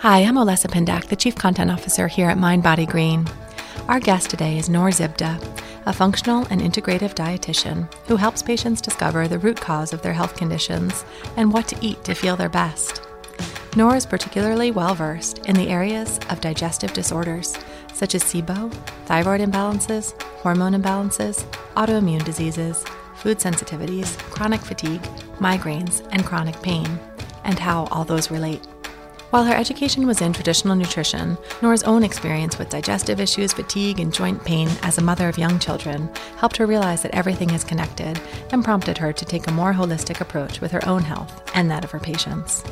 Hi, I'm Olesa Pindak, the Chief Content Officer here at MindBodyGreen. Our guest today is Nour Zibdeh, a functional and integrative dietitian who helps patients discover the root cause of their health conditions and what to eat to feel their best. Nour is particularly well versed in the areas of digestive disorders such as SIBO, thyroid imbalances, hormone imbalances, autoimmune diseases, food sensitivities, chronic fatigue, migraines, and chronic pain, and how all those relate. While her education was in traditional nutrition, Nora's own experience with digestive issues, fatigue, and joint pain as a mother of young children helped her realize that everything is connected and prompted her to take a more holistic approach with her own health and that of her patients.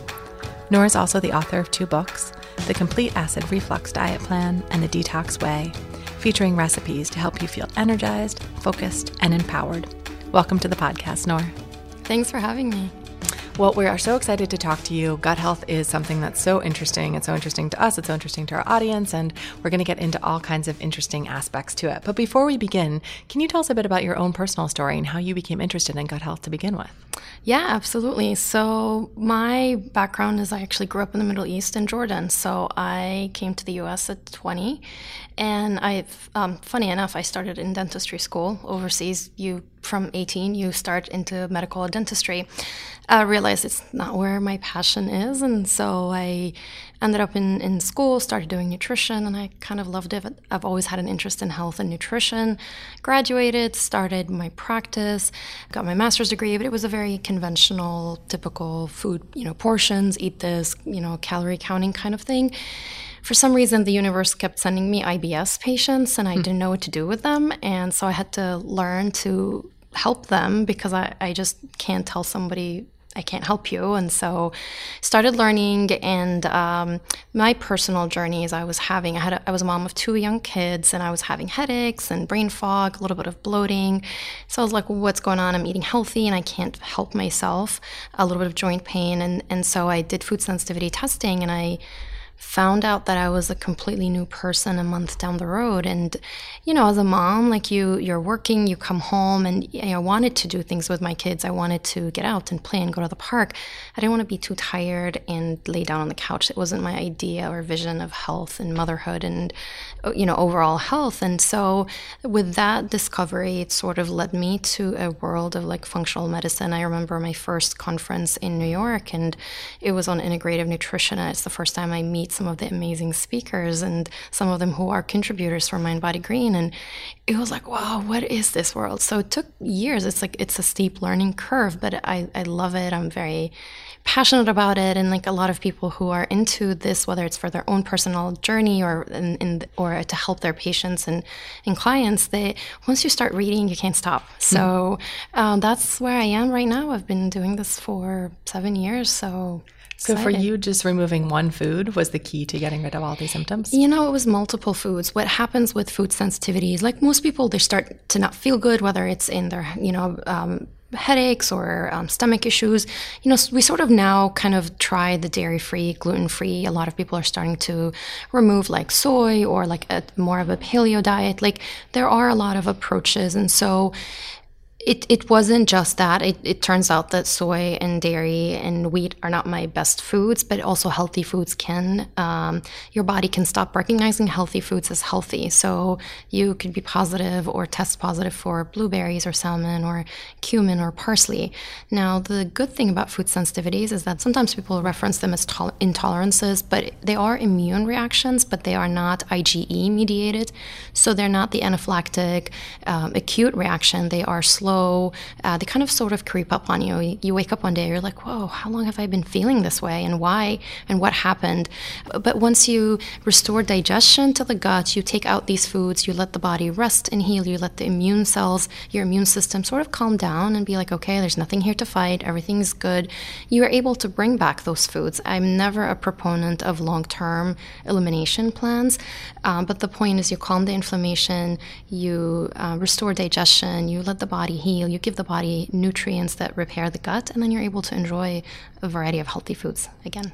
Nora is also the author of two books The Complete Acid Reflux Diet Plan and The Detox Way, featuring recipes to help you feel energized, focused, and empowered. Welcome to the podcast, Nora. Thanks for having me. Well, we are so excited to talk to you. Gut health is something that's so interesting. It's so interesting to us, it's so interesting to our audience, and we're going to get into all kinds of interesting aspects to it. But before we begin, can you tell us a bit about your own personal story and how you became interested in gut health to begin with? Yeah, absolutely. So, my background is I actually grew up in the Middle East in Jordan. So, I came to the US at 20. And I, um, funny enough, I started in dentistry school overseas. You, from 18, you start into medical dentistry. I realized it's not where my passion is. And so I ended up in, in school, started doing nutrition, and I kind of loved it. I've always had an interest in health and nutrition. Graduated, started my practice, got my master's degree, but it was a very conventional, typical food, you know, portions, eat this, you know, calorie counting kind of thing for some reason the universe kept sending me IBS patients and I mm. didn't know what to do with them and so I had to learn to help them because I, I just can't tell somebody I can't help you. And so started learning and um, my personal journey journeys I was having, I had a, I was a mom of two young kids and I was having headaches and brain fog, a little bit of bloating. So I was like, what's going on? I'm eating healthy and I can't help myself. A little bit of joint pain. And, and so I did food sensitivity testing and I found out that I was a completely new person a month down the road. And, you know, as a mom, like you, you're working, you come home, and you know, I wanted to do things with my kids. I wanted to get out and play and go to the park. I didn't want to be too tired and lay down on the couch. It wasn't my idea or vision of health and motherhood and, you know, overall health. And so, with that discovery, it sort of led me to a world of like functional medicine. I remember my first conference in New York, and it was on integrative nutrition. And it's the first time I meet some of the amazing speakers and some of them who are contributors for MindBodyGreen. And it was like, wow, what is this world? So it took years. It's like, it's a steep learning curve, but I, I love it. I'm very passionate about it and like a lot of people who are into this whether it's for their own personal journey or in, in or to help their patients and, and clients they once you start reading you can't stop so mm. um, that's where i am right now i've been doing this for seven years so so for you, just removing one food was the key to getting rid of all these symptoms? You know, it was multiple foods. What happens with food sensitivities, like most people, they start to not feel good, whether it's in their, you know, um, headaches or um, stomach issues. You know, we sort of now kind of try the dairy free, gluten free. A lot of people are starting to remove like soy or like a more of a paleo diet. Like there are a lot of approaches. And so it, it wasn't just that. It, it turns out that soy and dairy and wheat are not my best foods, but also healthy foods can. Um, your body can stop recognizing healthy foods as healthy. So you could be positive or test positive for blueberries or salmon or cumin or parsley. Now, the good thing about food sensitivities is that sometimes people reference them as tol- intolerances, but they are immune reactions, but they are not IgE mediated. So they're not the anaphylactic um, acute reaction. They are slow slow. Uh, they kind of sort of creep up on you. You wake up one day, you're like, whoa, how long have I been feeling this way and why and what happened? But once you restore digestion to the gut, you take out these foods, you let the body rest and heal, you let the immune cells, your immune system sort of calm down and be like, okay, there's nothing here to fight, everything's good. You are able to bring back those foods. I'm never a proponent of long term elimination plans, um, but the point is you calm the inflammation, you uh, restore digestion, you let the body heal, you give the body nutrients that repair the gut, and then you're able to enjoy a variety of healthy foods again.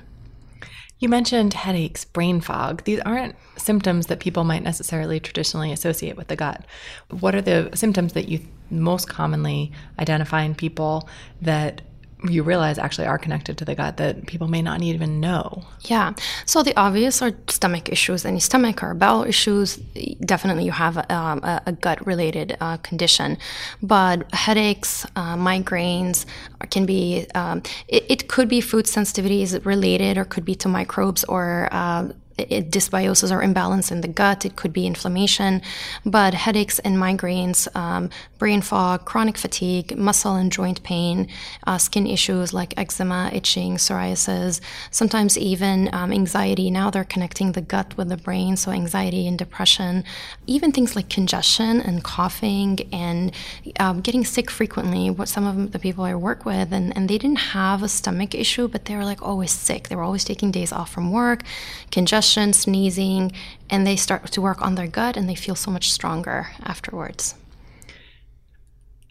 You mentioned headaches, brain fog. These aren't symptoms that people might necessarily traditionally associate with the gut. What are the symptoms that you most commonly identify in people that you realize actually are connected to the gut that people may not even know. Yeah. So the obvious are stomach issues. Any stomach or bowel issues, definitely you have um, a, a gut related uh, condition. But headaches, uh, migraines can be, um, it, it, could be food sensitivities related or could be to microbes or uh, it, dysbiosis or imbalance in the gut. It could be inflammation, but headaches and migraines, um, brain fog, chronic fatigue, muscle and joint pain, uh, skin issues like eczema, itching, psoriasis, sometimes even um, anxiety. Now they're connecting the gut with the brain, so anxiety and depression, even things like congestion and coughing and um, getting sick frequently. What some of the people I work with, and, and they didn't have a stomach issue, but they were like always sick. They were always taking days off from work, congestion congestion, sneezing, and they start to work on their gut and they feel so much stronger afterwards.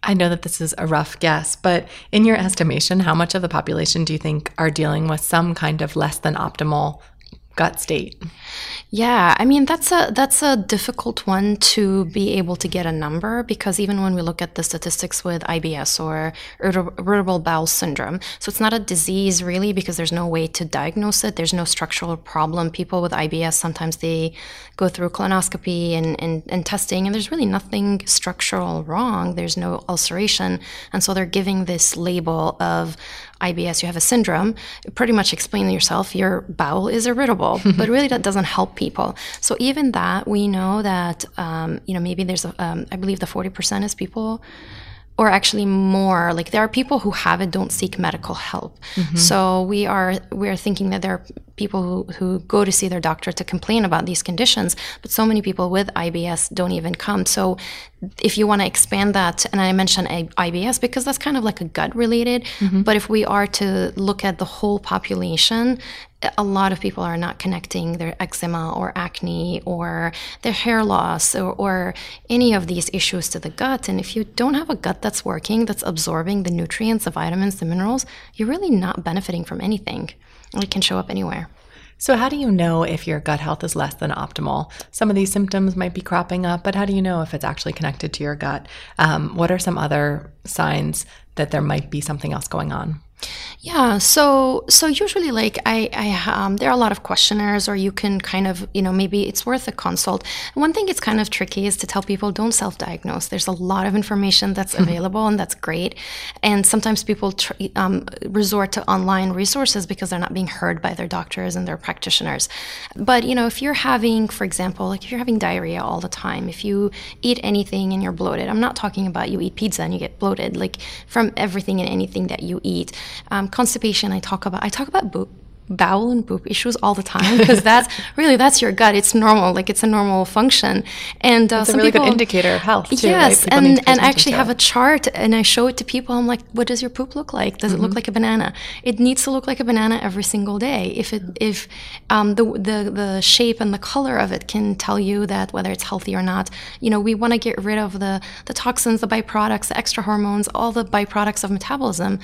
I know that this is a rough guess, but in your estimation, how much of the population do you think are dealing with some kind of less than optimal gut state? Yeah, I mean that's a that's a difficult one to be able to get a number because even when we look at the statistics with IBS or irritable bowel syndrome, so it's not a disease really because there's no way to diagnose it. There's no structural problem. People with IBS sometimes they go through colonoscopy and, and, and testing, and there's really nothing structural wrong. There's no ulceration, and so they're giving this label of IBS, you have a syndrome, pretty much explain yourself, your bowel is irritable, but really that doesn't help people. So even that, we know that, um, you know, maybe there's, a, um, I believe the 40% is people or actually more like there are people who have it don't seek medical help mm-hmm. so we are we are thinking that there are people who, who go to see their doctor to complain about these conditions but so many people with ibs don't even come so if you want to expand that and i mentioned ibs because that's kind of like a gut related mm-hmm. but if we are to look at the whole population a lot of people are not connecting their eczema or acne or their hair loss or, or, any of these issues to the gut. And if you don't have a gut that's working, that's absorbing the nutrients, the vitamins, the minerals, you're really not benefiting from anything. It can show up anywhere. So, how do you know if your gut health is less than optimal? Some of these symptoms might be cropping up, but how do you know if it's actually connected to your gut? Um, what are some other signs that there might be something else going on? Yeah, so so usually like I, I um, there are a lot of questionnaires, or you can kind of you know maybe it's worth a consult. One thing it's kind of tricky is to tell people don't self-diagnose. There's a lot of information that's available, and that's great. And sometimes people tr- um, resort to online resources because they're not being heard by their doctors and their practitioners. But you know if you're having, for example, like if you're having diarrhea all the time, if you eat anything and you're bloated, I'm not talking about you eat pizza and you get bloated. Like from everything and anything that you eat um, constipation, I talk about. I talk about bo- bowel and poop issues all the time because that's really that's your gut. It's normal, like it's a normal function. And uh, it's a really people, good indicator of health. Too, yes, right? and and I actually have a chart, and I show it to people. I'm like, what does your poop look like? Does mm-hmm. it look mm-hmm. like a banana? It needs to look like a banana every single day. If it if um, the the the shape and the color of it can tell you that whether it's healthy or not. You know, we want to get rid of the the toxins, the byproducts, the extra hormones, all the byproducts of metabolism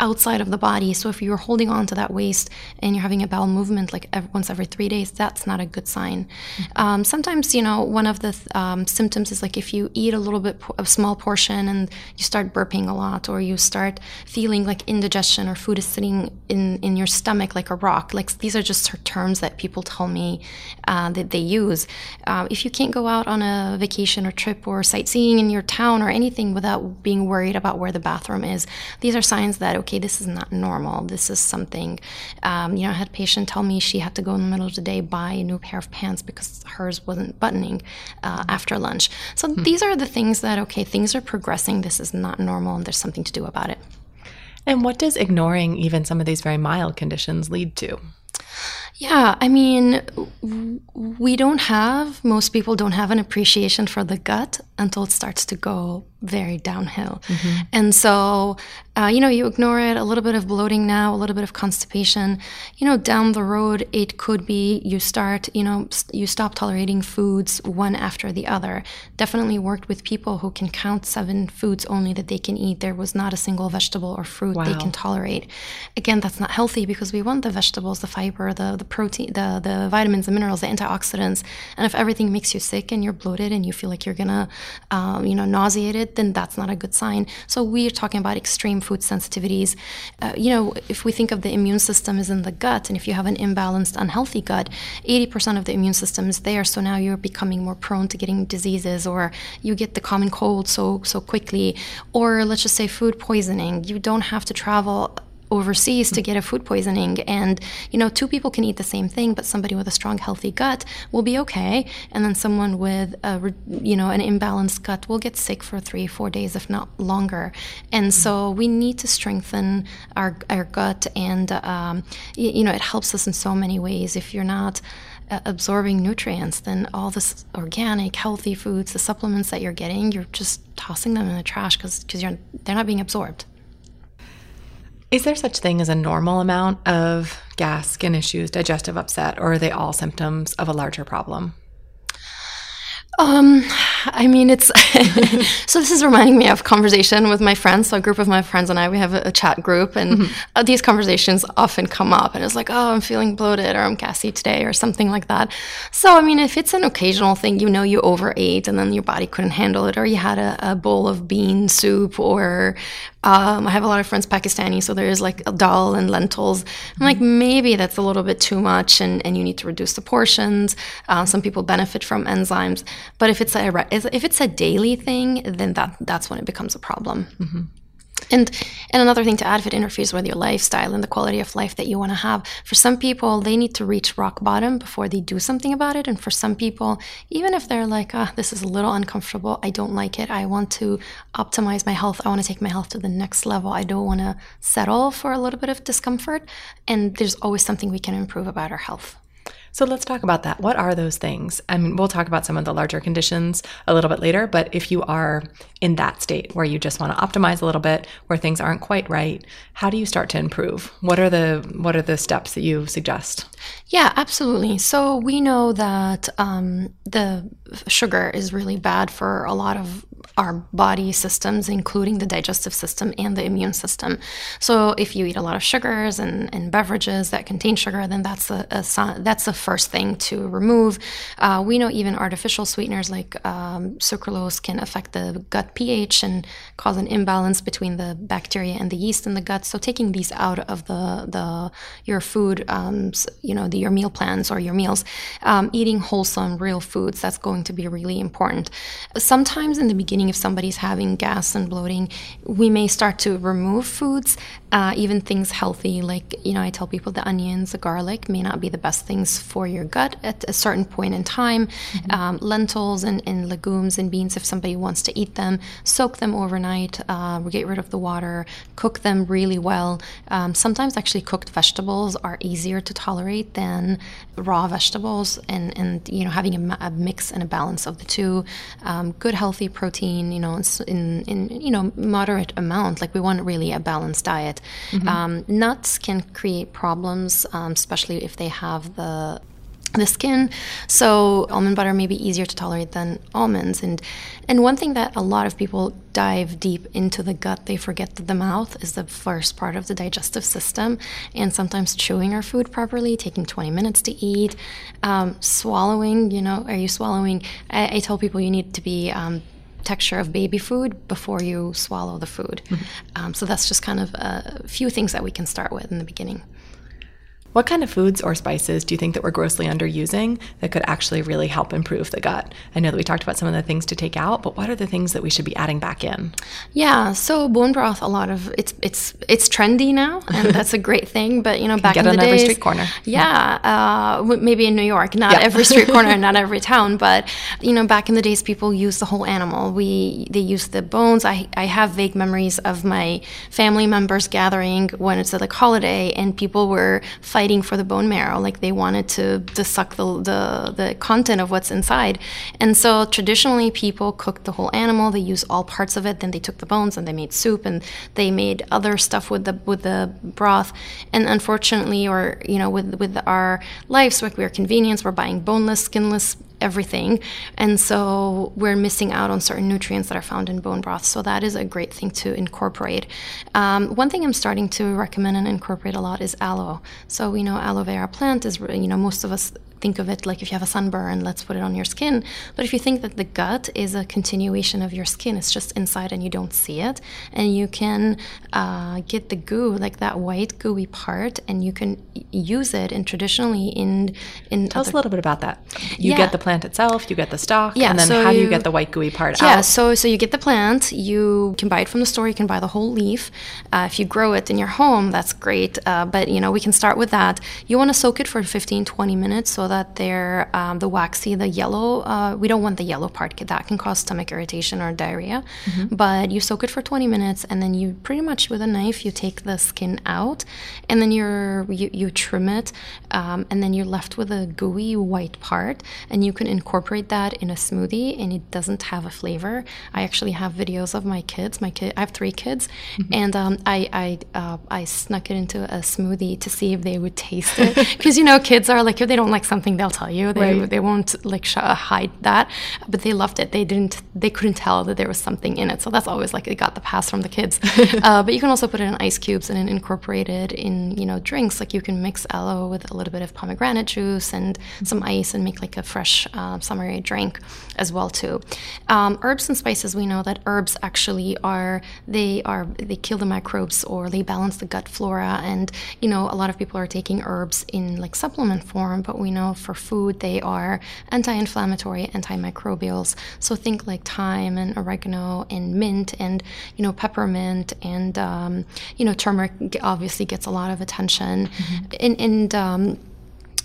outside of the body. So if you're holding on to that waste and you're having a bowel movement like every, once every three days, that's not a good sign. Mm-hmm. Um, sometimes, you know, one of the um, symptoms is like if you eat a little bit, a small portion, and you start burping a lot, or you start feeling like indigestion, or food is sitting in, in your stomach like a rock. Like these are just terms that people tell me uh, that they use. Uh, if you can't go out on a vacation or trip or sightseeing in your town or anything without being worried about where the bathroom is, these are signs that, okay, this is not normal. This is something, um, you know, I had a patient tell me she had to go in the middle of the day buy a new pair of pants because hers wasn't buttoning uh, after lunch. So hmm. these are the things that, okay, things are progressing. This is not normal and there's something to do about it. And what does ignoring even some of these very mild conditions lead to? Yeah, I mean, we don't have, most people don't have an appreciation for the gut until it starts to go very downhill. Mm-hmm. And so, uh, you know, you ignore it, a little bit of bloating now, a little bit of constipation. You know, down the road, it could be you start, you know, you stop tolerating foods one after the other. Definitely worked with people who can count seven foods only that they can eat. There was not a single vegetable or fruit wow. they can tolerate. Again, that's not healthy because we want the vegetables, the fiber, the, the protein, the, the vitamins, the minerals, the antioxidants. And if everything makes you sick and you're bloated and you feel like you're to, um, you know, nauseated, then that's not a good sign. So we're talking about extreme food sensitivities. Uh, you know, if we think of the immune system is in the gut, and if you have an imbalanced, unhealthy gut, 80% of the immune system is there. So now you're becoming more prone to getting diseases, or you get the common cold so so quickly, or let's just say food poisoning. You don't have to travel overseas to get a food poisoning. And you know two people can eat the same thing but somebody with a strong healthy gut will be okay. And then someone with a you know an imbalanced gut will get sick for 3 4 days if not longer. And so we need to strengthen our our gut. And um, you, you know it helps us in so many ways. If you're not uh, absorbing nutrients then all this organic healthy foods the supplements that you're getting you're just tossing them in the trash because because you're they're not being absorbed is there such thing as a normal amount of gas, skin issues, digestive upset, or are they all symptoms of a larger problem? Um, I mean, it's so. This is reminding me of conversation with my friends. So a group of my friends and I, we have a, a chat group, and mm-hmm. uh, these conversations often come up. And it's like, oh, I'm feeling bloated, or I'm gassy today, or something like that. So I mean, if it's an occasional thing, you know, you overate, and then your body couldn't handle it, or you had a, a bowl of bean soup, or um, I have a lot of friends Pakistani, so there is like dal and lentils. I'm like, maybe that's a little bit too much, and, and you need to reduce the portions. Uh, some people benefit from enzymes, but if it's a if it's a daily thing, then that that's when it becomes a problem. Mm-hmm. And and another thing to add, if it interferes with your lifestyle and the quality of life that you want to have, for some people they need to reach rock bottom before they do something about it. And for some people, even if they're like, ah, oh, this is a little uncomfortable, I don't like it, I want to optimize my health, I want to take my health to the next level. I don't want to settle for a little bit of discomfort. And there's always something we can improve about our health. So let's talk about that. What are those things? I mean, we'll talk about some of the larger conditions a little bit later, but if you are in that state where you just want to optimize a little bit, where things aren't quite right, how do you start to improve? What are the what are the steps that you suggest? Yeah, absolutely. So we know that um, the sugar is really bad for a lot of our body systems, including the digestive system and the immune system. So if you eat a lot of sugars and, and beverages that contain sugar, then that's a, a that's the first thing to remove. Uh, we know even artificial sweeteners like um, sucralose can affect the gut pH and cause an imbalance between the bacteria and the yeast in the gut. So taking these out of the the your food, um, you know, the, your meal plans or your meals, um, eating wholesome, real foods, that's going to be really important. Sometimes in the beginning if somebody's having gas and bloating, we may start to remove foods, uh, even things healthy. Like, you know, I tell people the onions, the garlic may not be the best things for your gut at a certain point in time. Mm-hmm. Um, lentils and, and, legumes and beans, if somebody wants to eat them, soak them overnight, uh, get rid of the water, cook them really well. Um, sometimes actually cooked vegetables are easier to tolerate than raw vegetables, and, and you know, having a, a mix and a balance of the two. Um, good, healthy protein you know, in, in you know moderate amount. Like we want really a balanced diet. Mm-hmm. Um, nuts can create problems, um, especially if they have the the skin. So almond butter may be easier to tolerate than almonds. And and one thing that a lot of people dive deep into the gut, they forget that the mouth is the first part of the digestive system. And sometimes chewing our food properly, taking 20 minutes to eat, um, swallowing. You know, are you swallowing? I, I, tell people you need to be. Um, texture of baby food before you swallow the food. Mm-hmm. Um, so that's just kind of a few things that we can start with in the beginning. What kind of foods or spices do you think that we're grossly underusing that could actually really help improve the gut? I know that we talked about some of the things to take out, but what are the things that we should be adding back in? Yeah, so bone broth, a lot of it's it's it's trendy now, and that's a great thing. But you know, back in the days, every street corner. Yeah, uh, maybe in New York, not yeah. every street corner, not every town, but you know, back in the days, people used the whole animal. We they used the bones. I I have vague memories of my family members gathering when it's a like holiday, and people were fighting for the bone marrow. Like they wanted to, to suck the, the, the content of what's inside. And so traditionally, people cooked the whole animal. They used all parts of it. Then they took the bones and they made soup and they made other stuff with the with the broth. And unfortunately, or you know, with with our lives, like we're convenience, we're buying boneless, skinless everything. And so we're missing out on certain nutrients that are found in bone broth. So that is a great thing to incorporate. Um, one thing I'm starting to recommend and incorporate a lot is aloe. So we know aloe vera plant is, you know, most of us think of it like if you have a sunburn, let's put it on your skin. But if you think that the gut is a continuation of your skin, it's just inside and you don't see it, and you can uh, get the goo, like that white gooey part, and you can use it. And traditionally, in in tell us a little bit about that. You yeah. get the plant itself, you get the stalk, yeah, and then so how do you, get the white gooey part yeah, out? Yeah, so so you get the plant. You can buy it from the store. You can buy the whole leaf. Uh, if you grow it in your home, that's great. Uh, but you know we can start with that. You want to soak it for 15, 20 minutes so that they're um, the waxy, the yellow. Uh, we don't want the yellow part. That can cause stomach irritation or diarrhea. Mm-hmm. But you soak it for 20 minutes, and then you pretty much with a knife you take the skin out, and then you're you, you trim it, um, and then you're left with a gooey white part, and you can incorporate that in a smoothie, and it doesn't have a flavor. I actually have videos of my kids. My kid, I have three kids, mm-hmm. and um, I I uh, I snuck it into a smoothie to see if they would taste it because you know kids are like if they don't like something they'll tell you. They right. they won't like sh- hide that. But they loved it. They didn't. They couldn't tell that there was something in it. So that's always like they got the pass from the kids. uh, but you can also put it in ice cubes and incorporate it in you know drinks. Like you can mix aloe with a little bit of pomegranate juice and some ice and make like a fresh uh, summery drink as well too. Um, herbs and spices. We know that herbs actually are they are they kill the microbes or they balance the gut flora. And you know a lot of people are taking herbs in like supplement form, but we know for food, they are anti inflammatory, antimicrobials. So think like thyme and oregano and mint and, you know, peppermint and, um, you know, turmeric obviously gets a lot of attention. Mm-hmm. And, and um,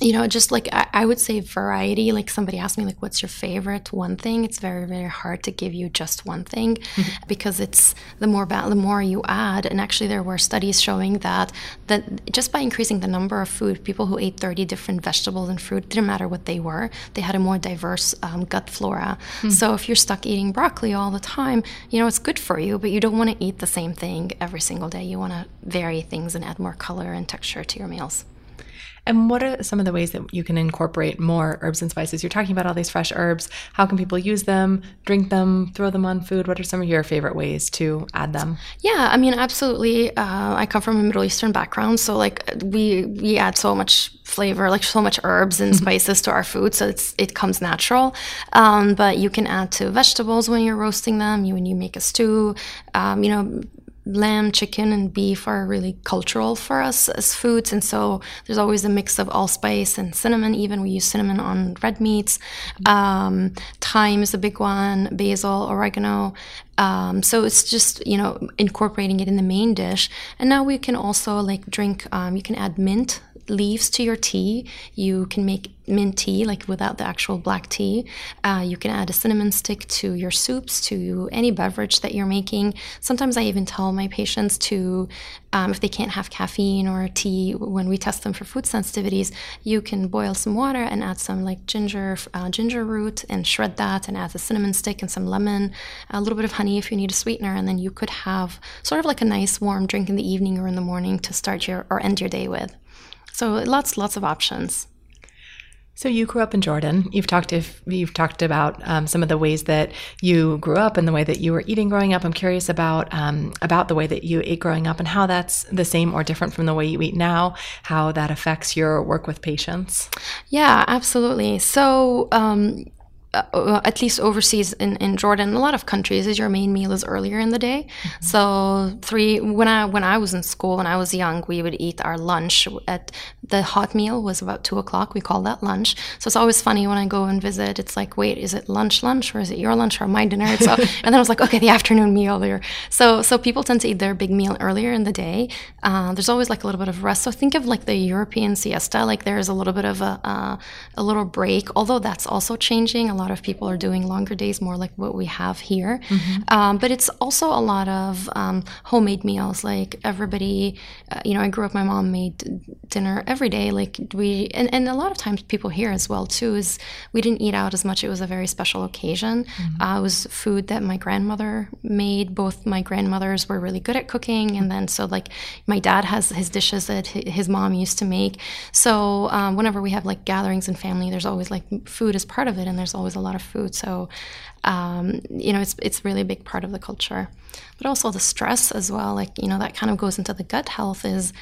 you know, just like I, I, would say variety. Like somebody asked me, like, what's your favorite one thing? It's very, very hard to give you just one thing mm-hmm. because it's the more ba- the more you add. And actually, there were studies showing that that just by increasing the number of food, people who ate 30 different vegetables and fruit didn't matter what they were, they had a more diverse um, gut flora. Mm-hmm. So if you're stuck eating broccoli all the time, you know, it's good for you, but you don't want to eat the same thing every single day. You want to vary things and add more color and texture to your meals. And what are some of the ways that you can incorporate more herbs and spices? You're talking about all these fresh herbs. How can people use them, drink them, throw them on food? What are some of your favorite ways to add them? Yeah, I mean, absolutely. Uh, I come from a Middle Eastern background, so like we we add so much flavor, like so much herbs and mm-hmm. spices to our food, so it's it comes natural. Um, but you can add to vegetables when you're roasting them. You when you make a stew, um, you know lamb, chicken, and beef are really cultural for us as foods. And so there's always a mix of allspice and cinnamon. Even we use cinnamon on red meats. Um, thyme is a big one, basil, oregano. Um, so it's just, you know, incorporating it in the main dish. And now we can also like drink, um, you can add mint leaves to your tea. You can make mint tea, like without the actual black tea. Uh, you can add a cinnamon stick to your soups, to any beverage that you're making. Sometimes I even tell my patients to, um, if they can't have caffeine or tea, when we test them for food sensitivities, you can boil some water and add some like ginger, uh, ginger root and shred that and add a cinnamon stick and some lemon, a little bit of honey if you need a sweetener, and then you could have sort of like a nice warm drink in the evening or in the morning to start your or end your day with. So lots, lots of options. So you grew up in Jordan. You've talked if you've talked about um, some of the ways that you grew up and the way that you were eating growing up. I'm curious about um, about the way that you ate growing up and how that's the same or different from the way you eat now. How that affects your work with patients. Yeah, absolutely. So um, uh, at least overseas in, in Jordan, a lot of countries, is your main meal is earlier in the day. Mm-hmm. So three when I when I was in school when I was young, we would eat our lunch at the hot meal was about two o'clock. We call that lunch. So it's always funny when I go and visit. It's like, wait, is it lunch lunch or is it your lunch or my dinner? So and then I was like, okay, the afternoon meal there. So so people tend to eat their big meal earlier in the day. Uh, there's always like a little bit of rest. So think of like the European siesta. Like there's a little bit of a uh, a little break, although that's also changing. A lot lot of people are doing longer days, more like what we have here. Mm-hmm. Um, but it's also a lot of um, homemade meals. Like everybody, uh, you know, I grew up, my mom made dinner every day. Like we, and, and a lot of times people here as well too, is we didn't eat out as much. It was a very special occasion. Mm-hmm. Uh, it was food that my grandmother made. Both my grandmothers were really good at cooking. And then so like my dad has his dishes that his mom used to make. So um, whenever we have like gatherings and family, there's always like food as part of it. And there's always a lot of food. So, um, you know, it's it's really a big part of the culture. But also the stress as well. Like you know, that kind of goes into the gut health. Is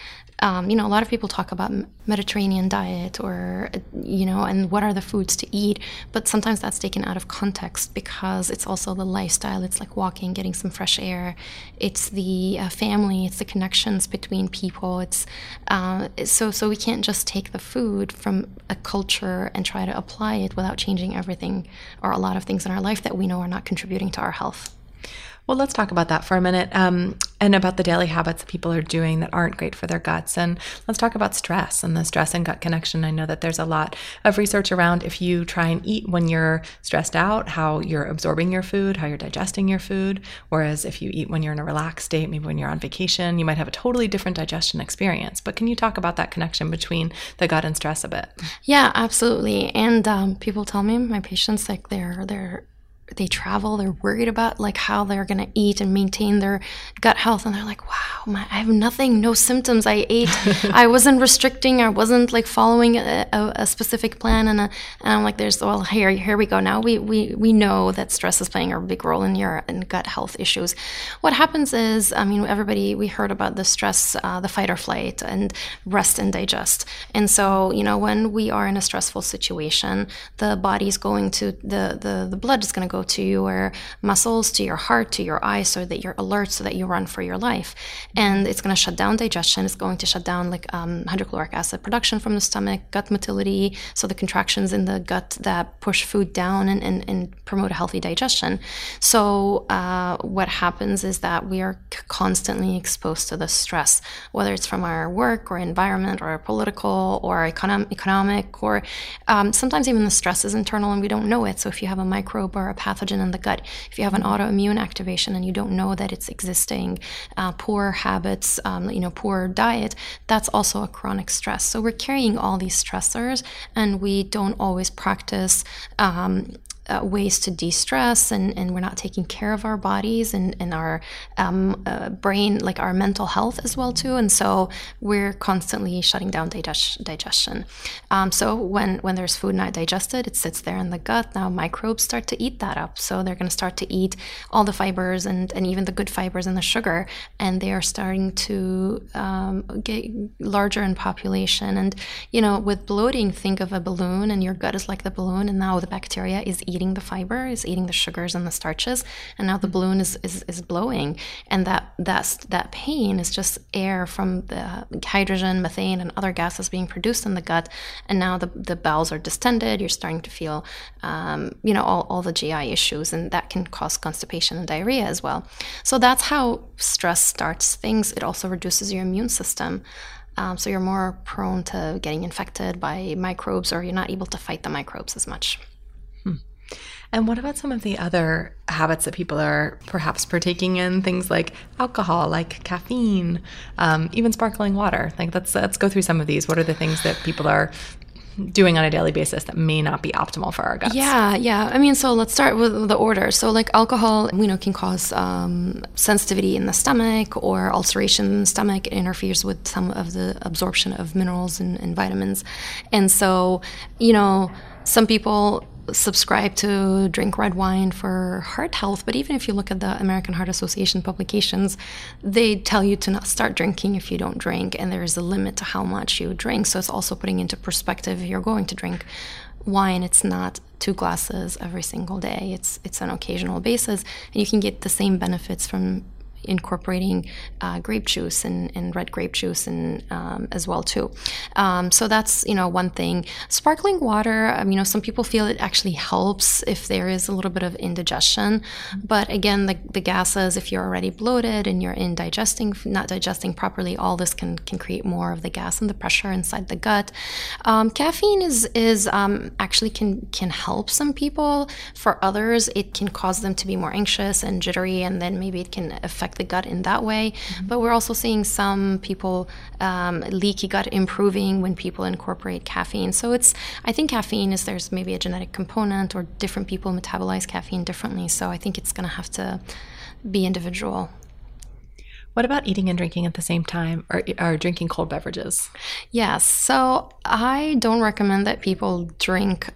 um, you know, a lot of people talk about Mediterranean diet or, you know, and what are the foods to eat. But sometimes that's taken out of context because it's also the lifestyle. It's like walking, getting some fresh air. It's the uh, family. It's the connections between people. It's uh, so so we can't just take the food from a culture and try to apply it without changing everything or a lot of things in our life that we know are not contributing to our health. Well, let's talk about that for a minute um, and about the daily habits that people are doing that aren't great for their guts. And let's talk about stress and the stress and gut connection. I know that there's a lot of research around if you try and eat when you're stressed out, how you're absorbing your food, how you're digesting your food. Whereas if you eat when you're in a relaxed state, maybe when you're on vacation, you might have a totally different digestion experience. But can you talk about that connection between the gut and stress a bit? Yeah, absolutely. And um, people tell me, my patients, like they're, they're, they travel they're worried about like how they're going to eat and maintain their gut health and they're like wow my, i have nothing no symptoms. I ate i wasn't restricting i wasn't like following a, a, a specific plan and, a, and, i'm like there's well here here we go. Now we, we we know that stress is playing a big role in your in gut health issues. What happens is i mean everybody we heard about the stress uh, the fight or flight and rest and digest. And so you know when we are in a stressful situation the body's going to the the, the blood is going to go to your muscles, to your heart, to your eyes, so that you're alert, so that you run for your life. And it's going to shut down digestion. It's going to shut down like um, hydrochloric acid production from the stomach, gut motility, so the contractions in the gut that push food down and, and, and promote a healthy digestion. So uh, what happens is that we are constantly exposed to the stress, whether it's from our work or environment or political or economic, economic or um, sometimes even the stress is internal and we don't know it. So if you have a microbe or a pathogen in the gut. If you have an autoimmune activation and you don't know that it's existing, uh, poor habits, um, you know, poor diet, that's also a chronic stress. So we're carrying all these stressors, and we don't always practice um, uh, ways to de-stress and, and we're not taking care of our bodies and, and our um, uh, brain like our mental health as well too. And so we're constantly shutting down digest- digestion. Um, so when when there's food not digested it sits there in the gut. Now microbes start to eat that up. So they're going to start to eat all the fibers and, and even the good fibers and the sugar and they are starting to um, get larger in population. And you know with bloating think of a balloon and your gut is like the balloon and now the bacteria is eating the fiber, is eating the sugars and the starches, and now the mm-hmm. balloon is, is, is blowing. And that that's, that pain is just air from the hydrogen, methane, and other gases being produced in the gut. And now the, the bowels are distended. You're starting to feel, um, you know, all, all the GI issues, and that can cause constipation and diarrhea as well. So that's how stress starts things. It also reduces your immune system. Um, so you're more prone to getting infected by microbes, or you're not able to fight the microbes as much. And what about some of the other habits that people are perhaps partaking in? Things like alcohol, like caffeine, um, even sparkling water. Like let's let's go through some of these. What are the things that people are doing on a daily basis that may not be optimal for our guts? Yeah, yeah. I mean, so let's start with the order. So, like alcohol, we know can cause um, sensitivity in the stomach or ulceration in the stomach. It interferes with some of the absorption of minerals and, and vitamins. And so, you know, some people subscribe to drink red wine for heart health, but even if you look at the American Heart Association publications, they tell you to not start drinking if you don't drink, and there is a limit to how much you drink. So it's also putting into perspective if you're going to drink wine, it's not two glasses every single day. It's it's an occasional basis, and you can get the same benefits from incorporating uh, grape juice and, and, red grape juice and um, as well too. Um, so that's you know one thing. Sparkling water, um, you know, some people feel it actually helps if there is a little bit of indigestion, but again, the, the gases, if you're already bloated and you're indigesting, not digesting properly, all this can can create more of the gas and the pressure inside the gut. Um, caffeine is is um, actually can can help some people. For others, it can cause them to be more anxious and jittery, and then maybe it can affect affect the gut in that way. Mm-hmm. But we're also seeing some people um, leaky gut improving when people incorporate caffeine. So it's I think caffeine is there's maybe a genetic component or different people metabolize caffeine differently. So I think it's going to have to be individual. What about eating and drinking at the same time or, or drinking cold beverages? Yes. So I don't recommend that people drink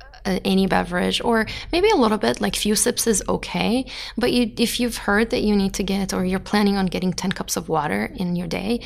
any beverage or maybe a little bit like few sips is okay. But you, if you've heard that you need to get or you're planning on getting 10 cups of water in your day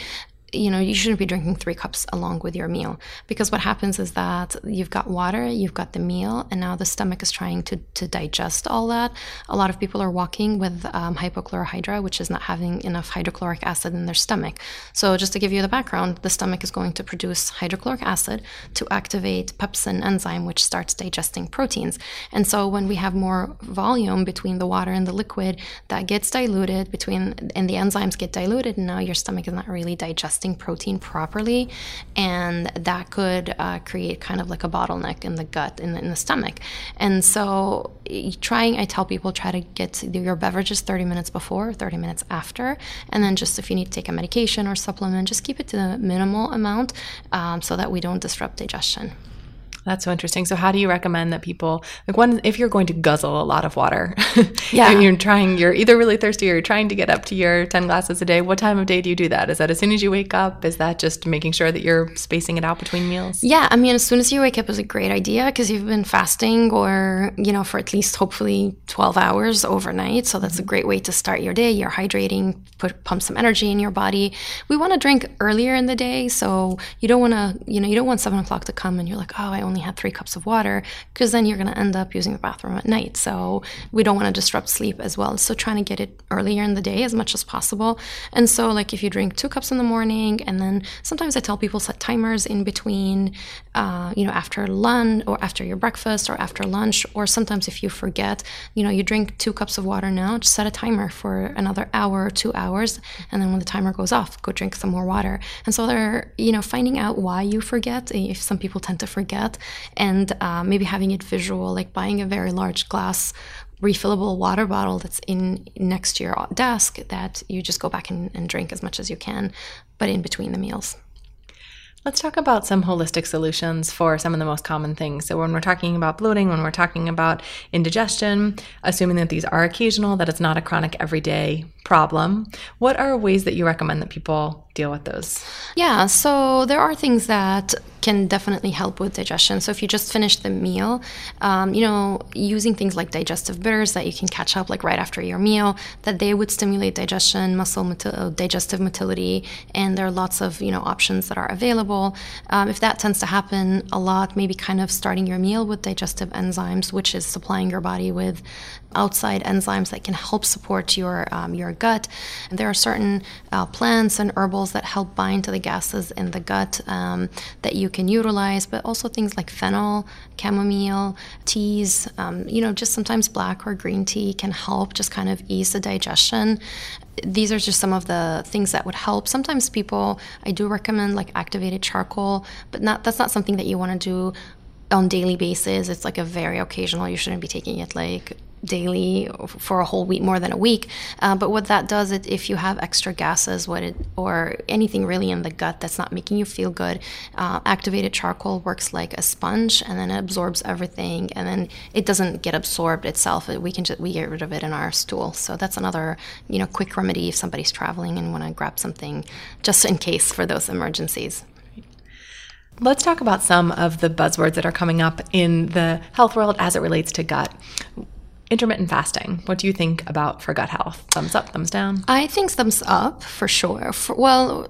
you know, you shouldn't be drinking three cups along with your meal because what happens is that you've got water, you've got the meal, and now the stomach is trying to, to digest all that. A lot of people are walking with um, hypochlorhydria, which is not having enough hydrochloric acid in their stomach. So, just to give you the background, the stomach is going to produce hydrochloric acid to activate pepsin enzyme, which starts digesting proteins. And so, when we have more volume between the water and the liquid, that gets diluted between, and the enzymes get diluted, and now your stomach is not really digesting digesting protein properly, and that could uh, create kind of like a bottleneck in the gut, in the, in the stomach. And so, trying, I tell people try to get your beverages 30 minutes before, 30 minutes after, and then just if you need to take a medication or supplement, just keep it to the minimal amount um, so that we don't disrupt digestion. That's so interesting. So, how do you recommend that people like one if you're going to guzzle a lot of water? Yeah, and you're trying, you're either really thirsty or you're trying to get up to your ten glasses a day. What time of day do you do that? Is that as soon as you wake up? Is that just making sure that you're spacing it out between meals? Yeah, I mean, as soon as you wake up is a great idea because you've been fasting or you know for at least hopefully twelve hours overnight. So that's a great way to start your day. You're hydrating, put pump some energy in your body. We want to drink earlier in the day, so you don't want to, you know, you don't want seven o'clock to come and you're like, oh, I only had three cups of water because then you're going to end up using the bathroom at night. So we don't want to disrupt sleep as well. So trying to get it earlier in the day as much as possible. And so, like, if you drink two cups in the morning, and then sometimes I tell people set timers in between, uh, you know, after lunch or after your breakfast or after lunch, or sometimes if you forget, you know, you drink two cups of water now, just set a timer for another hour or two hours. And then when the timer goes off, go drink some more water. And so they're, you know, finding out why you forget. If some people tend to forget, and uh, maybe having it visual, like buying a very large glass refillable water bottle that's in next to your desk that you just go back and, and drink as much as you can, but in between the meals. Let's talk about some holistic solutions for some of the most common things. So, when we're talking about bloating, when we're talking about indigestion, assuming that these are occasional, that it's not a chronic everyday problem, what are ways that you recommend that people deal with those? Yeah, so there are things that can definitely help with digestion. So if you just finished the meal, um, you know, using things like digestive bitters that you can catch up like right after your meal, that they would stimulate digestion, muscle motil- uh, digestive motility, and there are lots of you know options that are available. Um, if that tends to happen a lot, maybe kind of starting your meal with digestive enzymes, which is supplying your body with outside enzymes that can help support your um, your gut. And there are certain uh, plants and herbals that help bind to the gases in the gut um, that you can utilize, but also things like fennel, chamomile, teas. Um, you know, just sometimes black or green tea can help just kind of ease the digestion these are just some of the things that would help. Sometimes people, I do recommend like activated charcoal, but not that's not something that you want to do on daily basis. It's like a very occasional. You shouldn't be taking it like daily for a whole week, more than a week. Uh, but what that does, it, if you have extra gases, what it or anything really in the gut that's not making you feel good, uh, activated charcoal works like a sponge, and then it absorbs everything, and then it doesn't get absorbed itself. We can just we get rid of it in our stool. So that's another you know quick remedy if somebody's traveling and want to grab something just in case for those emergencies. Let's talk about some of the buzzwords that are coming up in the health world as it relates to gut intermittent fasting. What do you think about for gut health? Thumbs up, thumbs down? I think thumbs up for sure. For, well,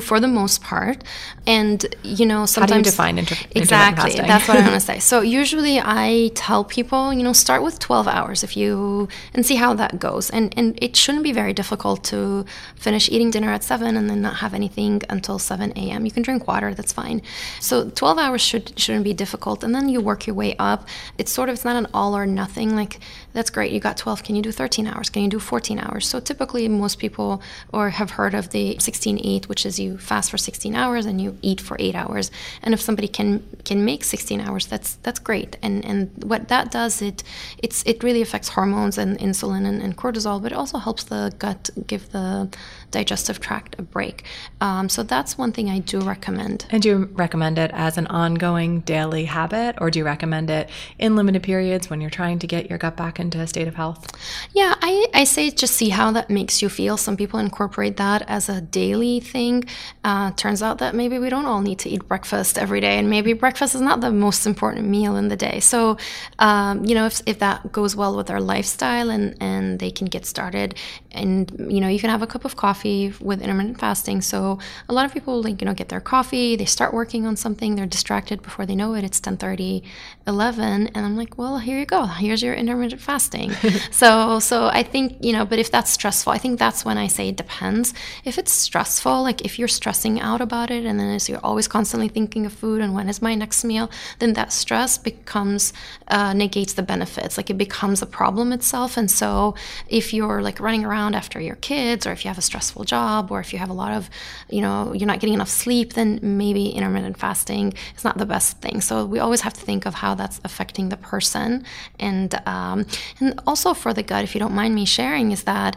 for the most part, and you know sometimes how do you define inter- exactly? That's what I want to say. So usually I tell people, you know, start with 12 hours if you and see how that goes. And and it shouldn't be very difficult to finish eating dinner at seven and then not have anything until 7 a.m. You can drink water, that's fine. So 12 hours should shouldn't be difficult, and then you work your way up. It's sort of it's not an all or nothing like that's great. You got 12. Can you do 13 hours? Can you do 14 hours? So typically, most people or have heard of the 16-8, which is you fast for 16 hours and you eat for eight hours. And if somebody can can make 16 hours, that's that's great. And and what that does, it it's it really affects hormones and insulin and, and cortisol, but it also helps the gut give the digestive tract a break. Um, so that's one thing I do recommend. And do you recommend it as an ongoing daily habit, or do you recommend it in limited periods when you're trying to get your gut back into a state of health? Yeah, I, I say just see how that makes you feel. Some people incorporate that as a daily thing. Uh, turns out that maybe we don't all need to eat breakfast every day, and maybe breakfast is not the most important meal in the day. So, um, you know, if, if that goes well with our lifestyle and, and they can get started, and, you know, you can have a cup of coffee coffee with intermittent fasting. So a lot of people like you know get their coffee, they start working on something, they're distracted before they know it. It's 10:30, 11, and I'm like, well, here you go. Here's your intermittent fasting. so so I think you know, but if that's stressful, I think that's when I say it depends. If it's stressful, like if you're stressing out about it, and then as you're always constantly thinking of food and when is my next meal, then that stress becomes uh, negates the benefits. Like it becomes a problem itself. And so if you're like running around after your kids, or if you have a stressful stressful job or if you have a lot of, you know, you're not getting enough sleep, then maybe intermittent fasting is not the best thing. So we always have to think of how that's affecting the person. And, um, and also for the gut, if you don't mind me sharing, is that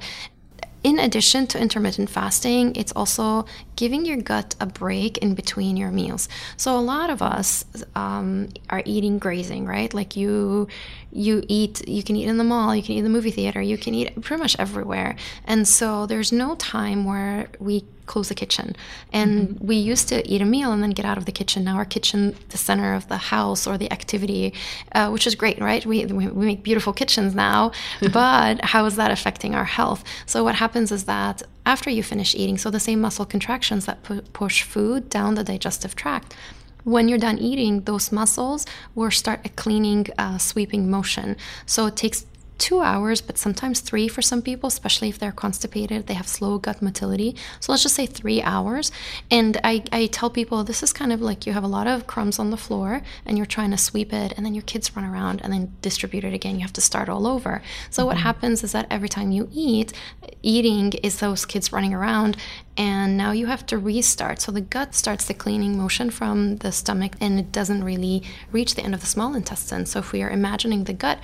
in addition to intermittent fasting, it's also giving your gut a break in between your meals. So a lot of us um, are eating grazing, right? Like you, you eat, you can eat in the mall, you can eat in the movie theater, you can eat pretty much everywhere, and so there's no time where we close the kitchen. And mm-hmm. we used to eat a meal and then get out of the kitchen. Now our kitchen, the center of the house or the activity, uh, which is great, right? We, we, we make beautiful kitchens now, but how is that affecting our health? So what happens is that after you finish eating, so the same muscle contractions that pu- push food down the digestive tract, when you're done eating, those muscles will start a cleaning, uh, sweeping motion. So it takes two hours, but sometimes three for some people, especially if they're constipated, they have slow gut motility. So let's just say three hours. And I, I tell people this is kind of like you have a lot of crumbs on the floor and you're trying to sweep it, and then your kids run around and then distribute it again. You have to start all over. So mm-hmm. what happens is that every time you eat, eating is those kids running around, and now you have to restart. So the gut starts the cleaning motion from the stomach and it doesn't really reach the end of the small intestine. So if we are imagining the gut,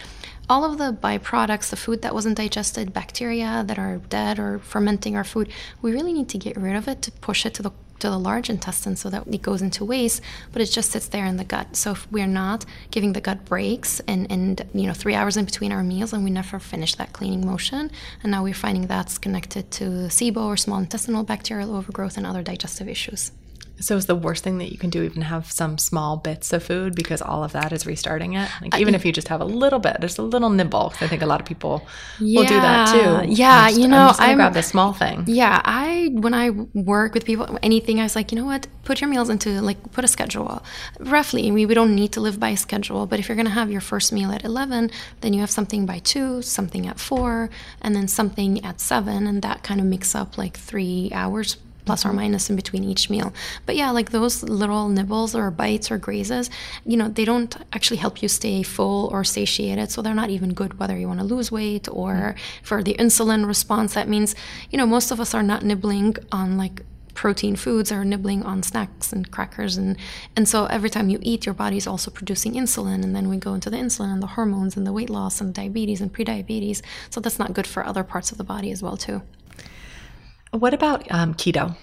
all of the byproducts, the food that wasn't digested, bacteria that are dead or fermenting our food, we really need to get rid of it to push it to the to the large intestine so that it goes into waste, but it just sits there in the gut. So if we're not giving the gut breaks and, and you know three hours in between our meals, and we never finish that cleaning motion, and now we're finding that's connected to SIBO or small intestinal bacterial overgrowth and other digestive issues. So is the worst thing that you can do even have some small bits of food because all of that is restarting it? Like even if you just have a little bit, there's a little nibble. I think a lot of people yeah, will do that too. Yeah, just, you know, I'm, just I'm grab the small thing. Yeah, I when I work with people, anything, I was like, you know what, put your meals into like put a schedule, roughly. We we don't need to live by a schedule, but if you're gonna have your first meal at eleven, then you have something by two, something at four, and then something at seven, and that kind of makes up like three hours plus or minus in between each meal. But yeah, like those little nibbles or bites or grazes, you know, they don't actually help you stay full or satiated. So they're not even good whether you want to lose weight or for the insulin response. That means, you know, most of us are not nibbling on like protein foods or nibbling on snacks and crackers and and so every time you eat your body's also producing insulin and then we go into the insulin and the hormones and the weight loss and diabetes and prediabetes so that's not good for other parts of the body as well too what about um, keto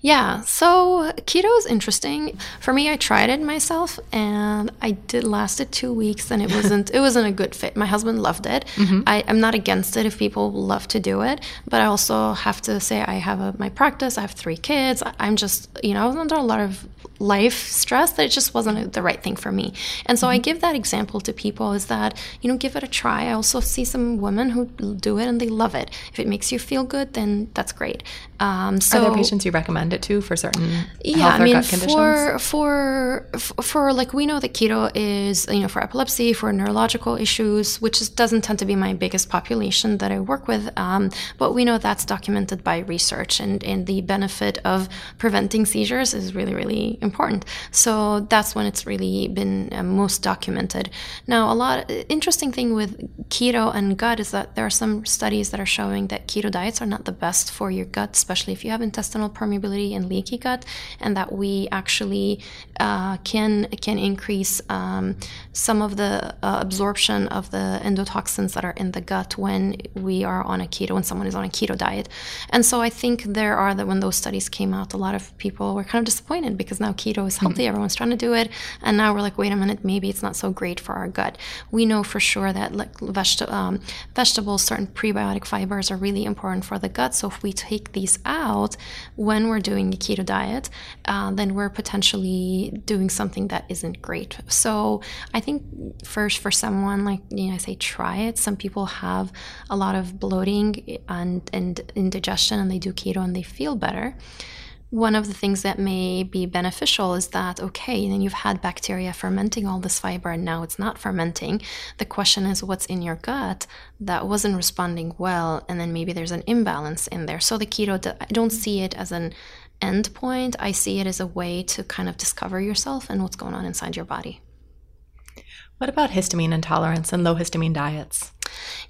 yeah, so keto is interesting. For me, I tried it myself, and I did lasted two weeks, and it wasn't it wasn't a good fit. My husband loved it. Mm-hmm. I, am not against it if people love to do it, but I also have to say I have a, my practice. I have three kids. I'm just you know I was under a lot of life stress that it just wasn't the right thing for me. And so mm-hmm. I give that example to people is that, you know, give it a try. I also see some women who do it and they love it. If it makes you feel good, then that's great. Um, so, Are there patients you recommend it to for certain yeah, I mean, for, for, for, like, we know that keto is, you know, for epilepsy, for neurological issues, which is, doesn't tend to be my biggest population that I work with. Um, but we know that's documented by research and, and the benefit of preventing seizures is really, really important. So that's when it's really been uh, most documented. Now, a lot interesting thing with keto and gut is that there are some studies that are showing that keto diets are not the best for your gut, especially if you have intestinal permeability and leaky gut, and that we actually uh, can can increase um, some of the uh, absorption of the endotoxins that are in the gut when we are on a keto, when someone is on a keto diet. And so I think there are that when those studies came out, a lot of people were kind of disappointed because now keto is healthy, mm-hmm. everyone's trying to do it, and now we're like, wait a minute, maybe it's not so great for our gut. We know for sure that like vegeta- um, vegetables, certain prebiotic fibers are really important for the gut. So if we take these out when we're doing a keto diet, uh, then we're potentially doing something that isn't great. So I think first for someone like you know, I say try it. Some people have a lot of bloating and and indigestion, and they do keto and they feel better one of the things that may be beneficial is that okay then you've had bacteria fermenting all this fiber and now it's not fermenting the question is what's in your gut that wasn't responding well and then maybe there's an imbalance in there so the keto i don't see it as an end point i see it as a way to kind of discover yourself and what's going on inside your body what about histamine intolerance and low histamine diets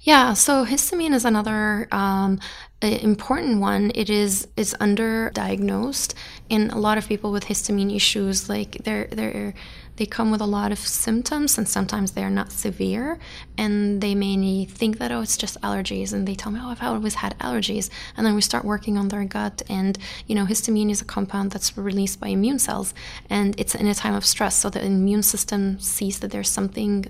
yeah, so histamine is another um, important one. It is is underdiagnosed, and a lot of people with histamine issues, like they're they're they come with a lot of symptoms and sometimes they're not severe. And they may think that oh it's just allergies. And they tell me oh i've always had allergies. And then we start working on their gut. And you know histamine is a compound that's released by immune cells. And it's in a time of stress. So the immune system sees that there's something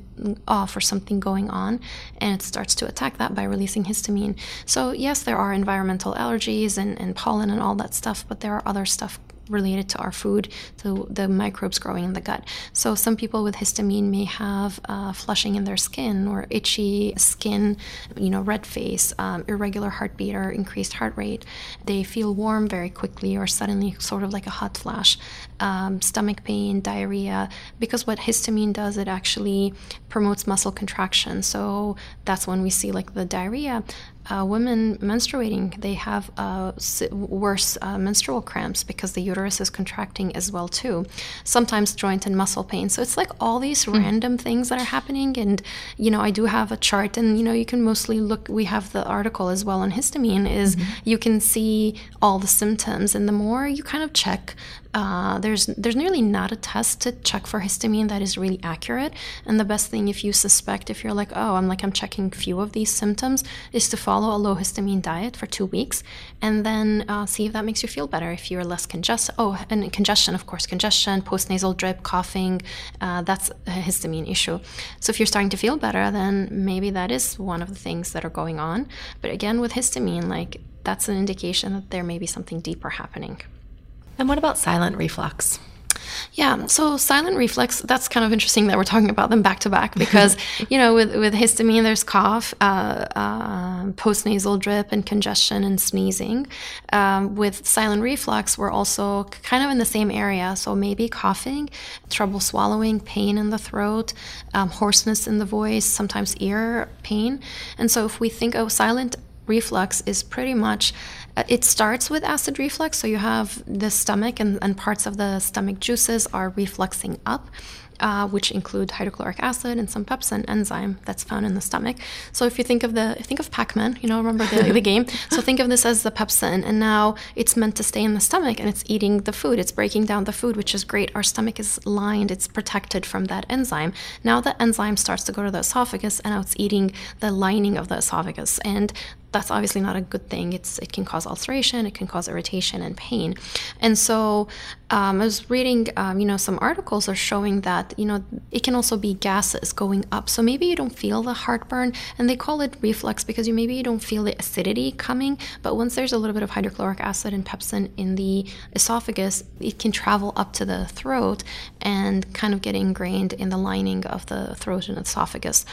off or something going on. And it starts to attack that by releasing histamine. So yes there are environmental allergies and, and pollen and all that stuff. But there are other stuff related to our food, to the microbes growing in the gut. So some people with histamine may have uh, flushing in their skin or itchy skin, you know, red face, um, irregular heartbeat or increased heart rate. They feel warm very quickly or suddenly, sort of like a hot flash. Um, stomach pain, diarrhea, because what histamine does, it actually promotes muscle contraction. So that's when we see like the diarrhea uh, women menstruating, they have uh, worse uh, menstrual cramps because the uterus is contracting as well too. Sometimes joint and muscle pain. So it's like all these mm. random things that are happening. And you know, I do have a chart, and you know, you can mostly look. We have the article as well on histamine. Is mm-hmm. you can see all the symptoms, and the more you kind of check uh, there's there's nearly not a test to check for histamine that is really accurate. And the best thing if you suspect, if you're like, oh, I'm like I'm checking few of these symptoms, is to follow a low histamine diet for two weeks, and then uh, see if that makes you feel better. If you're less congested, oh, and congestion, of course, congestion, postnasal drip, coughing, uh, that's a histamine issue. So if you're starting to feel better, then maybe that is one of the things that are going on. But again, with histamine, like that's an indication that there may be something deeper happening. And what about silent reflux? Yeah, so silent reflux, that's kind of interesting that we're talking about them back to back because, you know, with, with histamine, there's cough, uh, uh, postnasal drip, and congestion and sneezing. Um, with silent reflux, we're also kind of in the same area. So maybe coughing, trouble swallowing, pain in the throat, um, hoarseness in the voice, sometimes ear pain. And so if we think of silent reflux is pretty much it starts with acid reflux so you have the stomach and, and parts of the stomach juices are refluxing up uh, which include hydrochloric acid and some pepsin enzyme that's found in the stomach. So if you think of the think of Pac-Man, you know, remember the, the game. So think of this as the pepsin, and now it's meant to stay in the stomach, and it's eating the food. It's breaking down the food, which is great. Our stomach is lined; it's protected from that enzyme. Now the enzyme starts to go to the esophagus, and now it's eating the lining of the esophagus, and that's obviously not a good thing. It's it can cause ulceration, it can cause irritation and pain. And so um, I was reading, um, you know, some articles are showing that you know it can also be gases going up. So maybe you don't feel the heartburn, and they call it reflux because you maybe you don't feel the acidity coming, but once there's a little bit of hydrochloric acid and pepsin in the esophagus, it can travel up to the throat and kind of get ingrained in the lining of the throat and esophagus.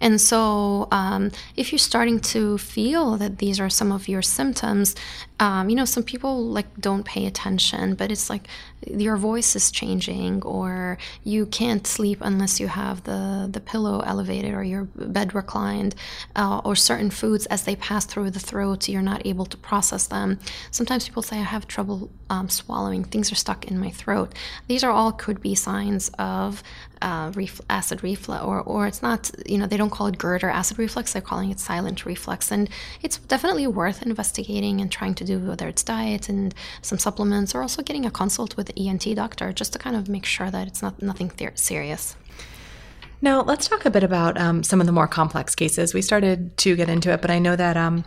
And so um, if you're starting to feel that these are some of your symptoms, um, you know, some people like don't pay attention, but it's like your voice is changing, or you can't sleep unless you have the the pillow elevated or your bed reclined, uh, or certain foods as they pass through the throat, you're not able to process them. Sometimes people say I have trouble um, swallowing; things are stuck in my throat. These are all could be signs of uh, acid reflux, or or it's not. You know, they don't call it GERD or acid reflux; they're calling it silent reflux, and it's definitely worth investigating and trying to do whether it's diet and some supplements, or also getting a consult with the ENT doctor just to kind of make sure that it's not nothing serious. Now, let's talk a bit about um, some of the more complex cases. We started to get into it, but I know that um,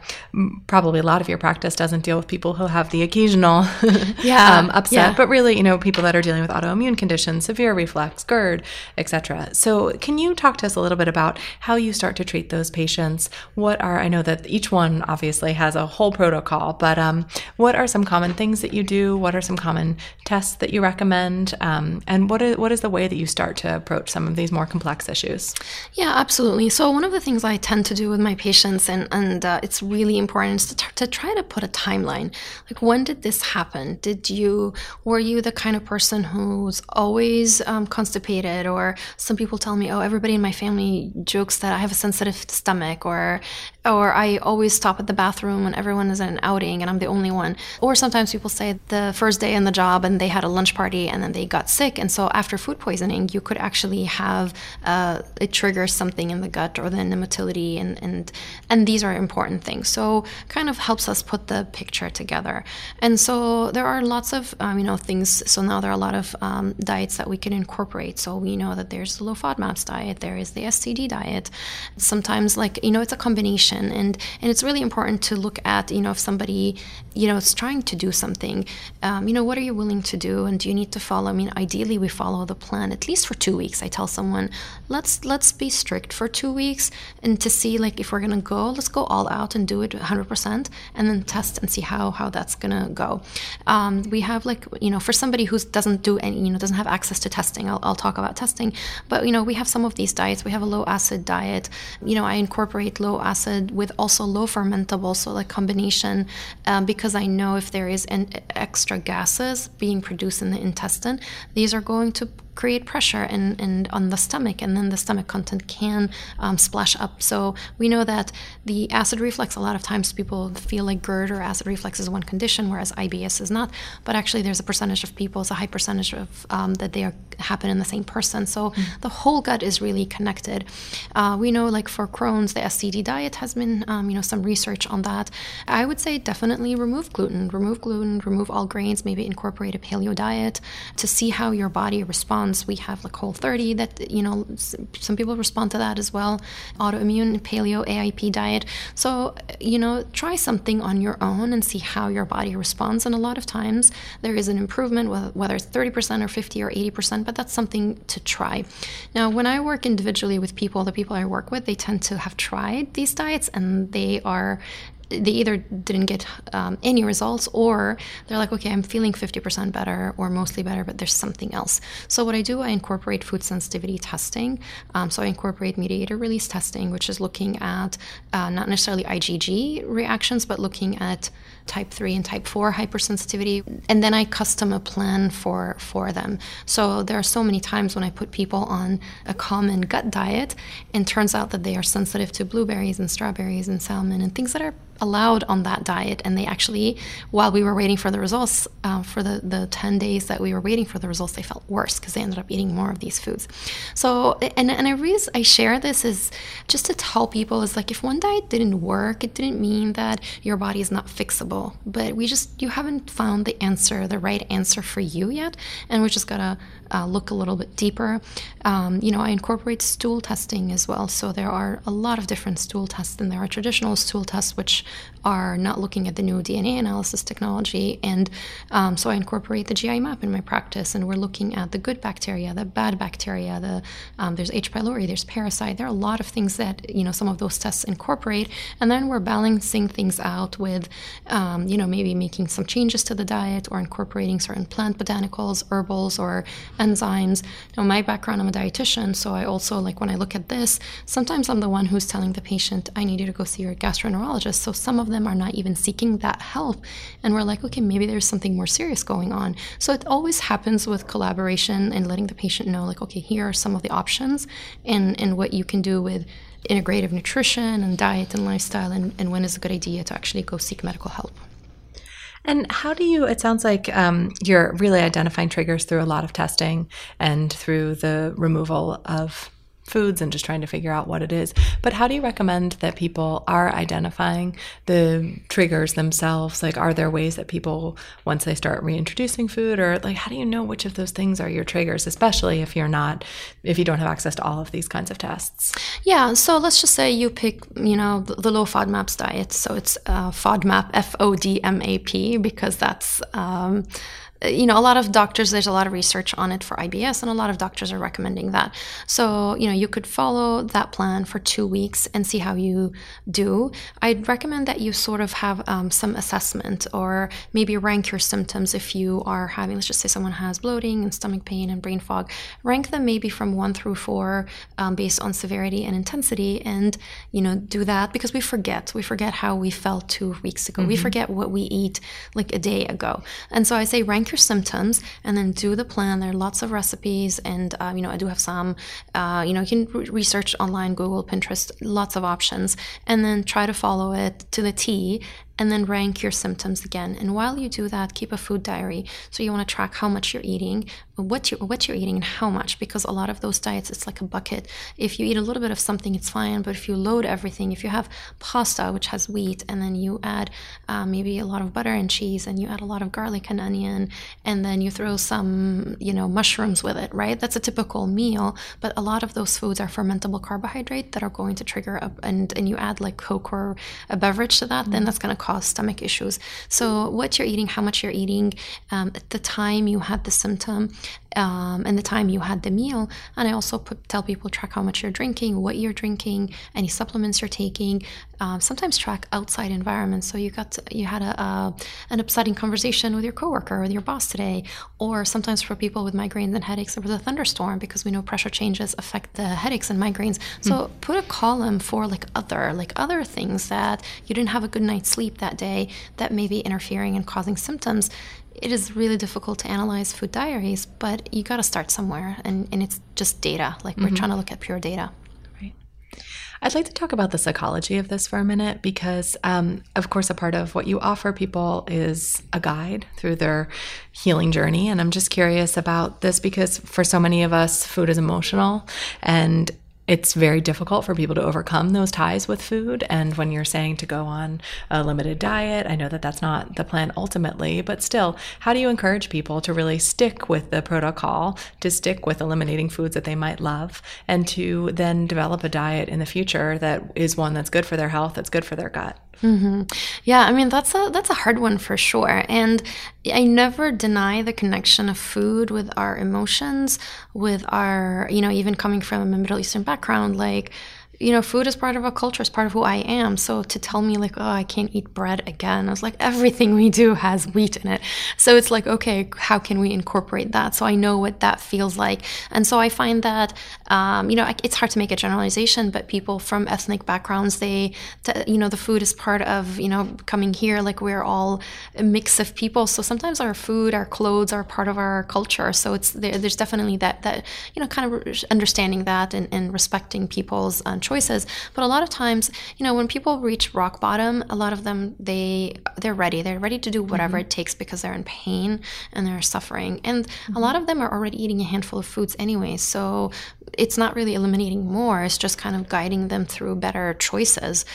probably a lot of your practice doesn't deal with people who have the occasional yeah, um, upset, yeah. but really, you know, people that are dealing with autoimmune conditions, severe reflux, GERD, etc. So, can you talk to us a little bit about how you start to treat those patients? What are I know that each one obviously has a whole protocol, but um, what are some common things that you do? What are some common tests that you recommend? Um, and what is, what is the way that you start to approach some of these more complex issues? Yeah, absolutely. So one of the things I tend to do with my patients, and and uh, it's really important, to, to try to put a timeline. Like, when did this happen? Did you were you the kind of person who's always um, constipated, or some people tell me, oh, everybody in my family jokes that I have a sensitive stomach, or or I always stop at the bathroom when everyone is at an outing and I'm the only one. Or sometimes people say the first day in the job and they had a lunch party and then they got sick. And so after food poisoning, you could actually have uh, it triggers something in the gut or the motility and, and and these are important things. So kind of helps us put the picture together. And so there are lots of um, you know things. So now there are a lot of um, diets that we can incorporate. So we know that there's the low FODMAPs diet, there is the SCD diet. Sometimes like you know it's a combination and and it's really important to look at you know if somebody you know is trying to do something um, you know what are you willing to do and do you need to follow i mean ideally we follow the plan at least for two weeks i tell someone let's let's be strict for two weeks and to see like if we're gonna go let's go all out and do it 100% and then test and see how how that's gonna go. Um, we have like you know for somebody who doesn't do any you know doesn't have access to testing I'll, I'll talk about testing but you know we have some of these diets. We have a low acid diet. You know i incorporate low acid with also low fermentable, so like combination, um, because I know if there is an extra gases being produced in the intestine, these are going to create pressure and, and on the stomach, and then the stomach content can um, splash up. So we know that the acid reflux, a lot of times people feel like GERD or acid reflux is one condition, whereas IBS is not. But actually, there's a percentage of people, it's a high percentage of um, that they are, happen in the same person. So mm. the whole gut is really connected. Uh, we know, like for Crohn's, the SCD diet has been, um, you know, some research on that. I would say definitely remove gluten, remove gluten, remove all grains, maybe incorporate a paleo diet to see how your body responds we have like Whole 30 that, you know, some people respond to that as well. Autoimmune, paleo, AIP diet. So, you know, try something on your own and see how your body responds. And a lot of times there is an improvement, whether it's 30% or 50 or 80%, but that's something to try. Now, when I work individually with people, the people I work with, they tend to have tried these diets and they are they either didn't get um, any results or they're like, okay, I'm feeling 50% better or mostly better, but there's something else. So, what I do, I incorporate food sensitivity testing. Um, so, I incorporate mediator release testing, which is looking at uh, not necessarily IgG reactions, but looking at type 3 and type 4 hypersensitivity and then i custom a plan for for them. So there are so many times when i put people on a common gut diet and turns out that they are sensitive to blueberries and strawberries and salmon and things that are allowed on that diet. And they actually while we were waiting for the results uh, for the, the 10 days that we were waiting for the results they felt worse because they ended up eating more of these foods. So and, and a reason i share this is just to tell people is like if one diet didn't work it didn't mean that your body is not fixable but we just you haven't found the answer the right answer for you yet and we just gotta uh, look a little bit deeper. Um, you know, I incorporate stool testing as well. So there are a lot of different stool tests, and there are traditional stool tests which are not looking at the new DNA analysis technology. And um, so I incorporate the GI map in my practice, and we're looking at the good bacteria, the bad bacteria. The um, there's H. pylori, there's parasite. There are a lot of things that you know some of those tests incorporate, and then we're balancing things out with, um, you know, maybe making some changes to the diet or incorporating certain plant botanicals, herbals, or enzymes. Now, my background, I'm a dietitian, so I also like when I look at this, sometimes I'm the one who's telling the patient, I need you to go see your gastroenterologist. So some of them are not even seeking that help. And we're like, okay, maybe there's something more serious going on. So it always happens with collaboration and letting the patient know, like, okay, here are some of the options and, and what you can do with integrative nutrition and diet and lifestyle and, and when is a good idea to actually go seek medical help. And how do you? It sounds like um, you're really identifying triggers through a lot of testing and through the removal of foods and just trying to figure out what it is. But how do you recommend that people are identifying the triggers themselves? Like, are there ways that people, once they start reintroducing food, or like, how do you know which of those things are your triggers, especially if you're not, if you don't have access to all of these kinds of tests? Yeah. So let's just say you pick, you know, the low FODMAPs diet. So it's uh, FODMAP, F O D M A P, because that's, um, you know, a lot of doctors, there's a lot of research on it for IBS, and a lot of doctors are recommending that. So, you know, you could follow that plan for two weeks and see how you do. I'd recommend that you sort of have um, some assessment or maybe rank your symptoms if you are having, let's just say someone has bloating and stomach pain and brain fog. Rank them maybe from one through four um, based on severity and intensity, and, you know, do that because we forget. We forget how we felt two weeks ago. Mm-hmm. We forget what we eat like a day ago. And so I say rank your symptoms and then do the plan. There are lots of recipes, and uh, you know I do have some. Uh, you know you can re- research online, Google, Pinterest, lots of options, and then try to follow it to the T and then rank your symptoms again. And while you do that, keep a food diary. So you want to track how much you're eating, what you what you're eating, and how much. Because a lot of those diets, it's like a bucket. If you eat a little bit of something, it's fine. But if you load everything, if you have pasta which has wheat, and then you add uh, maybe a lot of butter and cheese, and you add a lot of garlic and onion, and then you throw some you know mushrooms with it, right? That's a typical meal. But a lot of those foods are fermentable carbohydrate that are going to trigger up, and and you add like Coke or a beverage to that, mm-hmm. then that's going to cause stomach issues. So, what you're eating, how much you're eating, um, at the time you had the symptom, um, and the time you had the meal. And I also put, tell people track how much you're drinking, what you're drinking, any supplements you're taking. Um, sometimes track outside environments. So you got to, you had a, a, an upsetting conversation with your coworker or with your boss today, or sometimes for people with migraines and headaches, there was a thunderstorm because we know pressure changes affect the headaches and migraines. So mm. put a column for like other like other things that you didn't have a good night's sleep that day that may be interfering and causing symptoms it is really difficult to analyze food diaries, but you got to start somewhere, and, and it's just data. Like we're mm-hmm. trying to look at pure data. Right. I'd like to talk about the psychology of this for a minute because, um, of course, a part of what you offer people is a guide through their healing journey. And I'm just curious about this because for so many of us, food is emotional. And it's very difficult for people to overcome those ties with food. And when you're saying to go on a limited diet, I know that that's not the plan ultimately, but still, how do you encourage people to really stick with the protocol, to stick with eliminating foods that they might love, and to then develop a diet in the future that is one that's good for their health, that's good for their gut? Mm-hmm. Yeah, I mean that's a that's a hard one for sure, and I never deny the connection of food with our emotions, with our you know even coming from a Middle Eastern background, like you know, food is part of our culture, it's part of who I am. So to tell me, like, oh, I can't eat bread again, I was like, everything we do has wheat in it. So it's like, okay, how can we incorporate that? So I know what that feels like. And so I find that, um, you know, it's hard to make a generalization, but people from ethnic backgrounds, they, you know, the food is part of, you know, coming here, like, we're all a mix of people. So sometimes our food, our clothes are part of our culture. So it's, there, there's definitely that, that, you know, kind of understanding that and, and respecting people's uh, choices. But a lot of times, you know, when people reach rock bottom, a lot of them they they're ready. They're ready to do whatever mm-hmm. it takes because they're in pain and they're suffering. And mm-hmm. a lot of them are already eating a handful of foods anyway. So it's not really eliminating more, it's just kind of guiding them through better choices.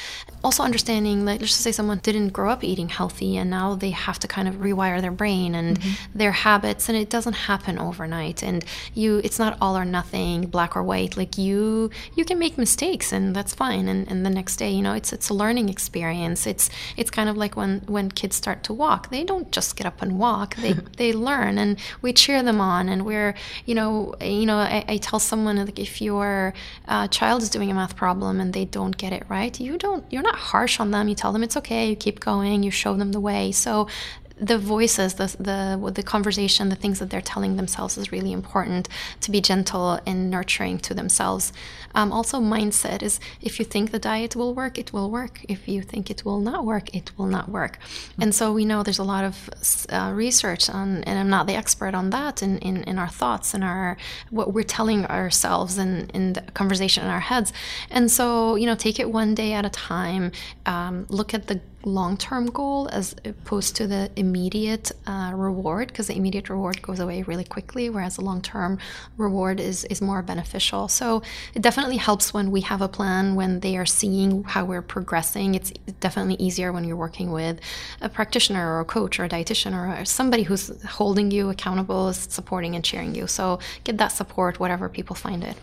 Also, understanding that, let's just say someone didn't grow up eating healthy and now they have to kind of rewire their brain and mm-hmm. their habits, and it doesn't happen overnight. And you, it's not all or nothing, black or white. Like you, you can make mistakes, and that's fine. And, and the next day, you know, it's it's a learning experience. It's it's kind of like when when kids start to walk, they don't just get up and walk. They they learn, and we cheer them on, and we're you know you know I, I tell someone like if your uh, child is doing a math problem and they don't get it right, you don't you're not harsh on them. You tell them it's okay. You keep going. You show them the way. So the voices, the, the the conversation, the things that they're telling themselves is really important to be gentle and nurturing to themselves. Um, also, mindset is if you think the diet will work, it will work. If you think it will not work, it will not work. Mm-hmm. And so we know there's a lot of uh, research on, and I'm not the expert on that, in, in, in our thoughts and our what we're telling ourselves and in, in the conversation in our heads. And so, you know, take it one day at a time. Um, look at the long term goal as opposed to the immediate uh, reward because the immediate reward goes away really quickly, whereas the long term reward is, is more beneficial. So it definitely helps when we have a plan, when they are seeing how we're progressing. It's definitely easier when you're working with a practitioner or a coach or a dietitian or somebody who's holding you accountable, supporting and cheering you. So get that support, whatever people find it.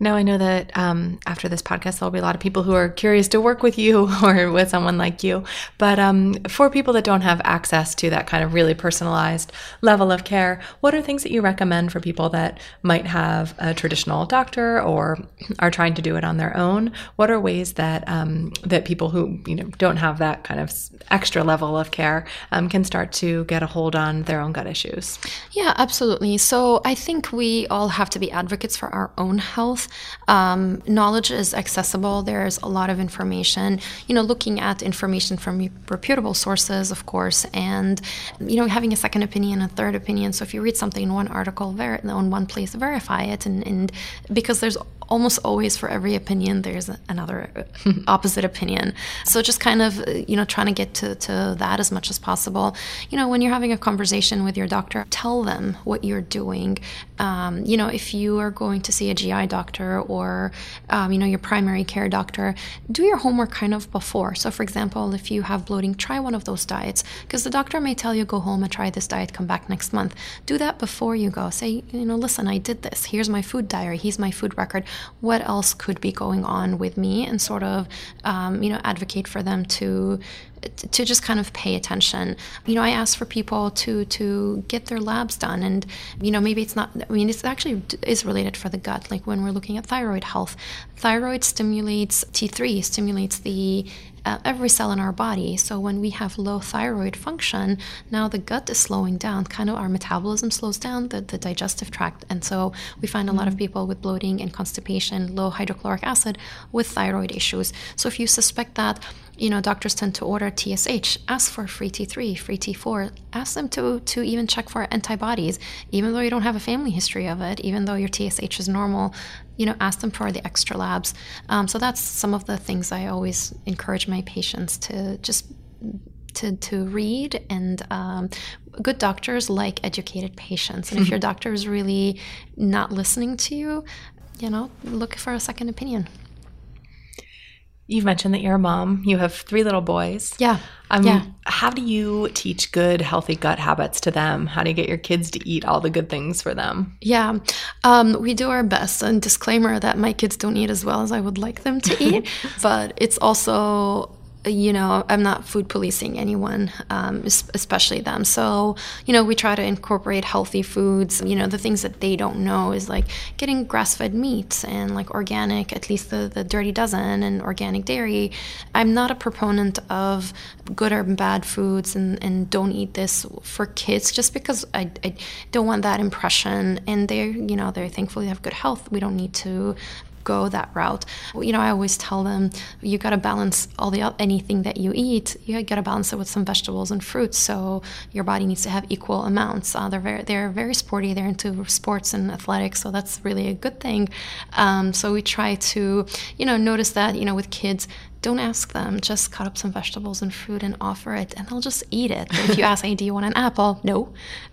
Now, I know that um, after this podcast, there'll be a lot of people who are curious to work with you or with someone like you. But um, for people that don't have access to that kind of really personalized level of care, what are things that you recommend for people that might have a traditional doctor or are trying to do it on their own? What are ways that um, that people who you know don't have that kind of extra level of care um, can start to get a hold on their own gut issues? Yeah, absolutely. So I think we all have to be advocates for our own health um, knowledge is accessible. There's a lot of information. You know, looking at information from reputable sources, of course, and you know, having a second opinion, a third opinion. So if you read something in one article, ver- on one place, verify it, and, and because there's almost always for every opinion there's another opposite opinion. So just kind of you know trying to get to, to that as much as possible. You know when you're having a conversation with your doctor tell them what you're doing. Um, you know if you are going to see a gi doctor or um, you know your primary care doctor do your homework kind of before. So for example if you have bloating try one of those diets because the doctor may tell you go home and try this diet come back next month. Do that before you go. Say you know listen i did this. Here's my food diary. Here's my food record what else could be going on with me and sort of um, you know advocate for them to to just kind of pay attention. You know, I ask for people to to get their labs done, and you know, maybe it's not. I mean, it's actually is related for the gut. Like when we're looking at thyroid health, thyroid stimulates T3, stimulates the uh, every cell in our body. So when we have low thyroid function, now the gut is slowing down. Kind of our metabolism slows down, the, the digestive tract. And so we find a lot of mm-hmm. people with bloating and constipation, low hydrochloric acid with thyroid issues. So if you suspect that, you know, doctors tend to order TSH. Ask for free T3, free T4. Ask them to to even check for antibodies, even though you don't have a family history of it. Even though your TSH is normal, you know, ask them for the extra labs. Um, so that's some of the things I always encourage my patients to just to, to read and um, good doctors like educated patients and if your doctor is really not listening to you you know look for a second opinion You've mentioned that you're a mom. You have three little boys. Yeah. Um, yeah. How do you teach good, healthy gut habits to them? How do you get your kids to eat all the good things for them? Yeah. Um, we do our best. And disclaimer that my kids don't eat as well as I would like them to eat. but it's also you know, I'm not food policing anyone, um, especially them. So, you know, we try to incorporate healthy foods. You know, the things that they don't know is like getting grass fed meat and like organic, at least the, the dirty dozen, and organic dairy. I'm not a proponent of good or bad foods and, and don't eat this for kids just because I, I don't want that impression. And they're, you know, they're thankfully have good health. We don't need to go that route. You know, I always tell them you got to balance all the anything that you eat. You got to balance it with some vegetables and fruits. So your body needs to have equal amounts. Uh, they're very they're very sporty. They're into sports and athletics, so that's really a good thing. Um, so we try to you know notice that you know with kids don't ask them. Just cut up some vegetables and fruit and offer it, and they'll just eat it. But if you ask, "Hey, do you want an apple?" No.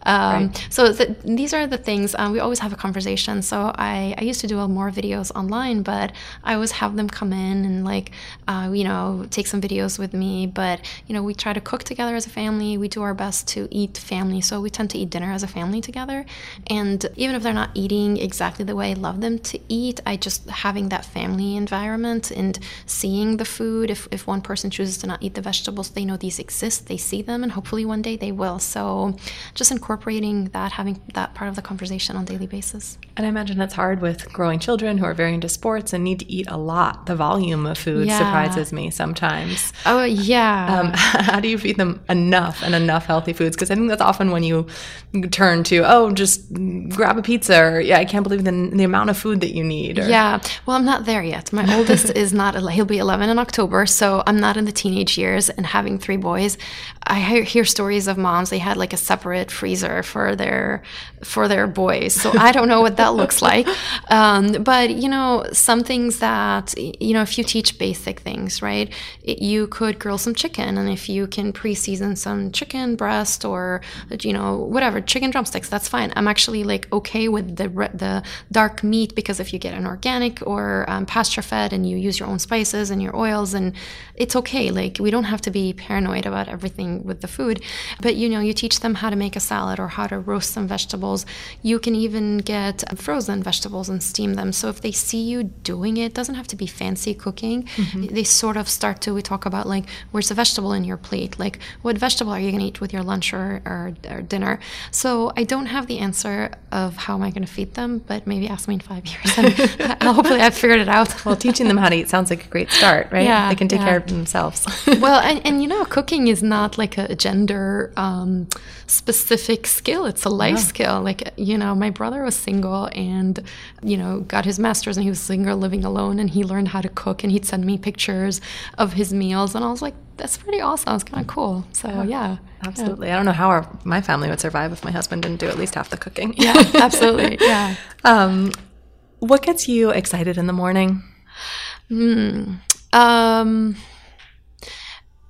Um, right. So th- these are the things um, we always have a conversation. So I, I used to do more videos online, but I always have them come in and like uh, you know take some videos with me. But you know we try to cook together as a family. We do our best to eat family. So we tend to eat dinner as a family together. And even if they're not eating exactly the way I love them to eat, I just having that family environment and seeing the food food. If, if one person chooses to not eat the vegetables, they know these exist, they see them, and hopefully one day they will. So just incorporating that, having that part of the conversation on a daily basis. And I imagine it's hard with growing children who are very into sports and need to eat a lot. The volume of food yeah. surprises me sometimes. Oh, yeah. Um, how do you feed them enough and enough healthy foods? Because I think that's often when you turn to, oh, just grab a pizza, or yeah, I can't believe the, the amount of food that you need. Or, yeah. Well, I'm not there yet. My oldest is not, he'll be 11 in October. October, so I'm not in the teenage years and having three boys. I hear stories of moms they had like a separate freezer for their for their boys. So I don't know what that looks like. Um, but you know, some things that you know, if you teach basic things, right? It, you could grill some chicken, and if you can pre-season some chicken breast or you know whatever chicken drumsticks, that's fine. I'm actually like okay with the the dark meat because if you get an organic or um, pasture fed and you use your own spices and your oils, and it's okay like we don't have to be paranoid about everything with the food but you know you teach them how to make a salad or how to roast some vegetables. You can even get frozen vegetables and steam them. So if they see you doing it, it doesn't have to be fancy cooking. Mm-hmm. they sort of start to we talk about like where's the vegetable in your plate? Like what vegetable are you going to eat with your lunch or, or, or dinner? So i don't have the answer of how am i going to feed them but maybe ask me in five years. And hopefully i've figured it out. Well teaching them how to eat sounds like a great start right? Yeah, they can take yeah. care of themselves. well, and, and you know, cooking is not like a gender um, specific skill. It's a life yeah. skill. Like, you know, my brother was single and, you know, got his master's and he was single living alone and he learned how to cook and he'd send me pictures of his meals. And I was like, that's pretty awesome. It's kind of cool. So, yeah. yeah absolutely. Yeah. I don't know how our, my family would survive if my husband didn't do at least half the cooking. Yeah, absolutely. Yeah. Um, what gets you excited in the morning? Hmm. Um,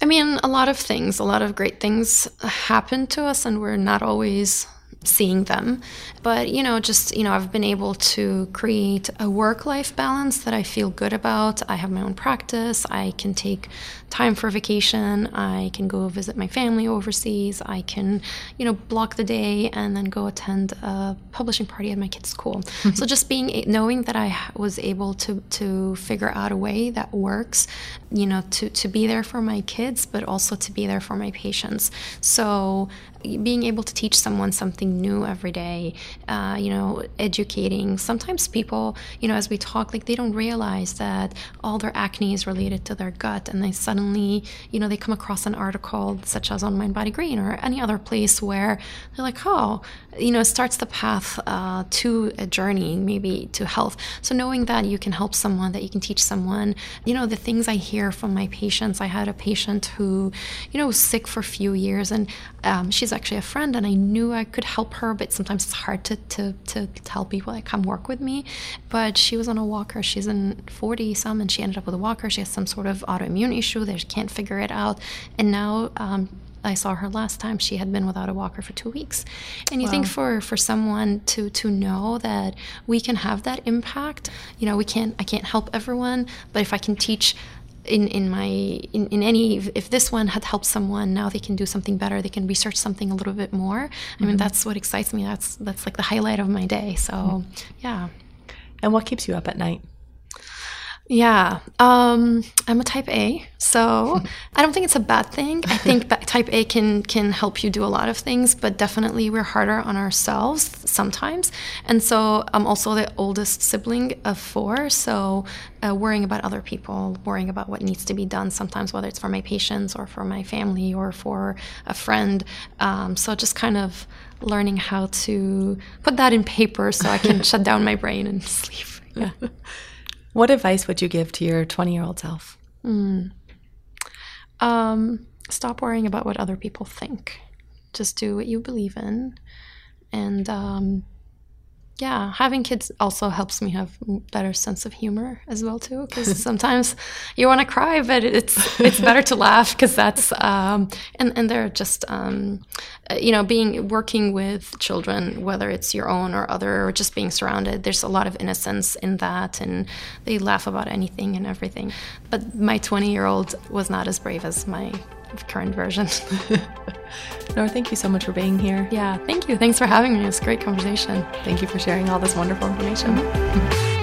I mean, a lot of things, a lot of great things happen to us, and we're not always seeing them. But, you know, just, you know, I've been able to create a work life balance that I feel good about. I have my own practice. I can take time for vacation. I can go visit my family overseas. I can, you know, block the day and then go attend a publishing party at my kid's school. So just being, knowing that I was able to, to figure out a way that works, you know, to, to be there for my kids, but also to be there for my patients. So being able to teach someone something new every day, uh, you know, educating. Sometimes people, you know, as we talk, like they don't realize that all their acne is related to their gut, and they suddenly, you know, they come across an article such as on Mind Body Green or any other place where they're like, oh, you know, starts the path uh, to a journey, maybe to health. So knowing that you can help someone, that you can teach someone, you know, the things I hear from my patients. I had a patient who, you know, was sick for a few years, and um, she's actually a friend, and I knew I could help her, but sometimes it's hard to, to, to tell people that come work with me. But she was on a walker. She's in 40 some, and she ended up with a walker. She has some sort of autoimmune issue. They can't figure it out. And now, um, I saw her last time she had been without a walker for two weeks. And you wow. think for for someone to to know that we can have that impact, you know, we can't I can't help everyone, but if I can teach in, in my in, in any if this one had helped someone now they can do something better they can research something a little bit more i mean mm-hmm. that's what excites me that's that's like the highlight of my day so mm-hmm. yeah and what keeps you up at night yeah, um, I'm a type A, so I don't think it's a bad thing. I think type A can can help you do a lot of things, but definitely we're harder on ourselves sometimes. And so I'm also the oldest sibling of four, so uh, worrying about other people, worrying about what needs to be done sometimes, whether it's for my patients or for my family or for a friend. Um, so just kind of learning how to put that in paper so I can shut down my brain and sleep. Yeah. What advice would you give to your 20 year old self? Mm. Um, stop worrying about what other people think. Just do what you believe in. And um, yeah, having kids also helps me have better sense of humor as well too. Because sometimes you want to cry, but it's it's better to laugh because that's um, and and they're just um, uh, you know being working with children, whether it's your own or other, or just being surrounded. There's a lot of innocence in that, and they laugh about anything and everything. But my 20 year old was not as brave as my current version. Nour, thank you so much for being here. Yeah, thank you. Thanks for having me. It was a great conversation. Thank you for sharing all this wonderful information. Mm-hmm.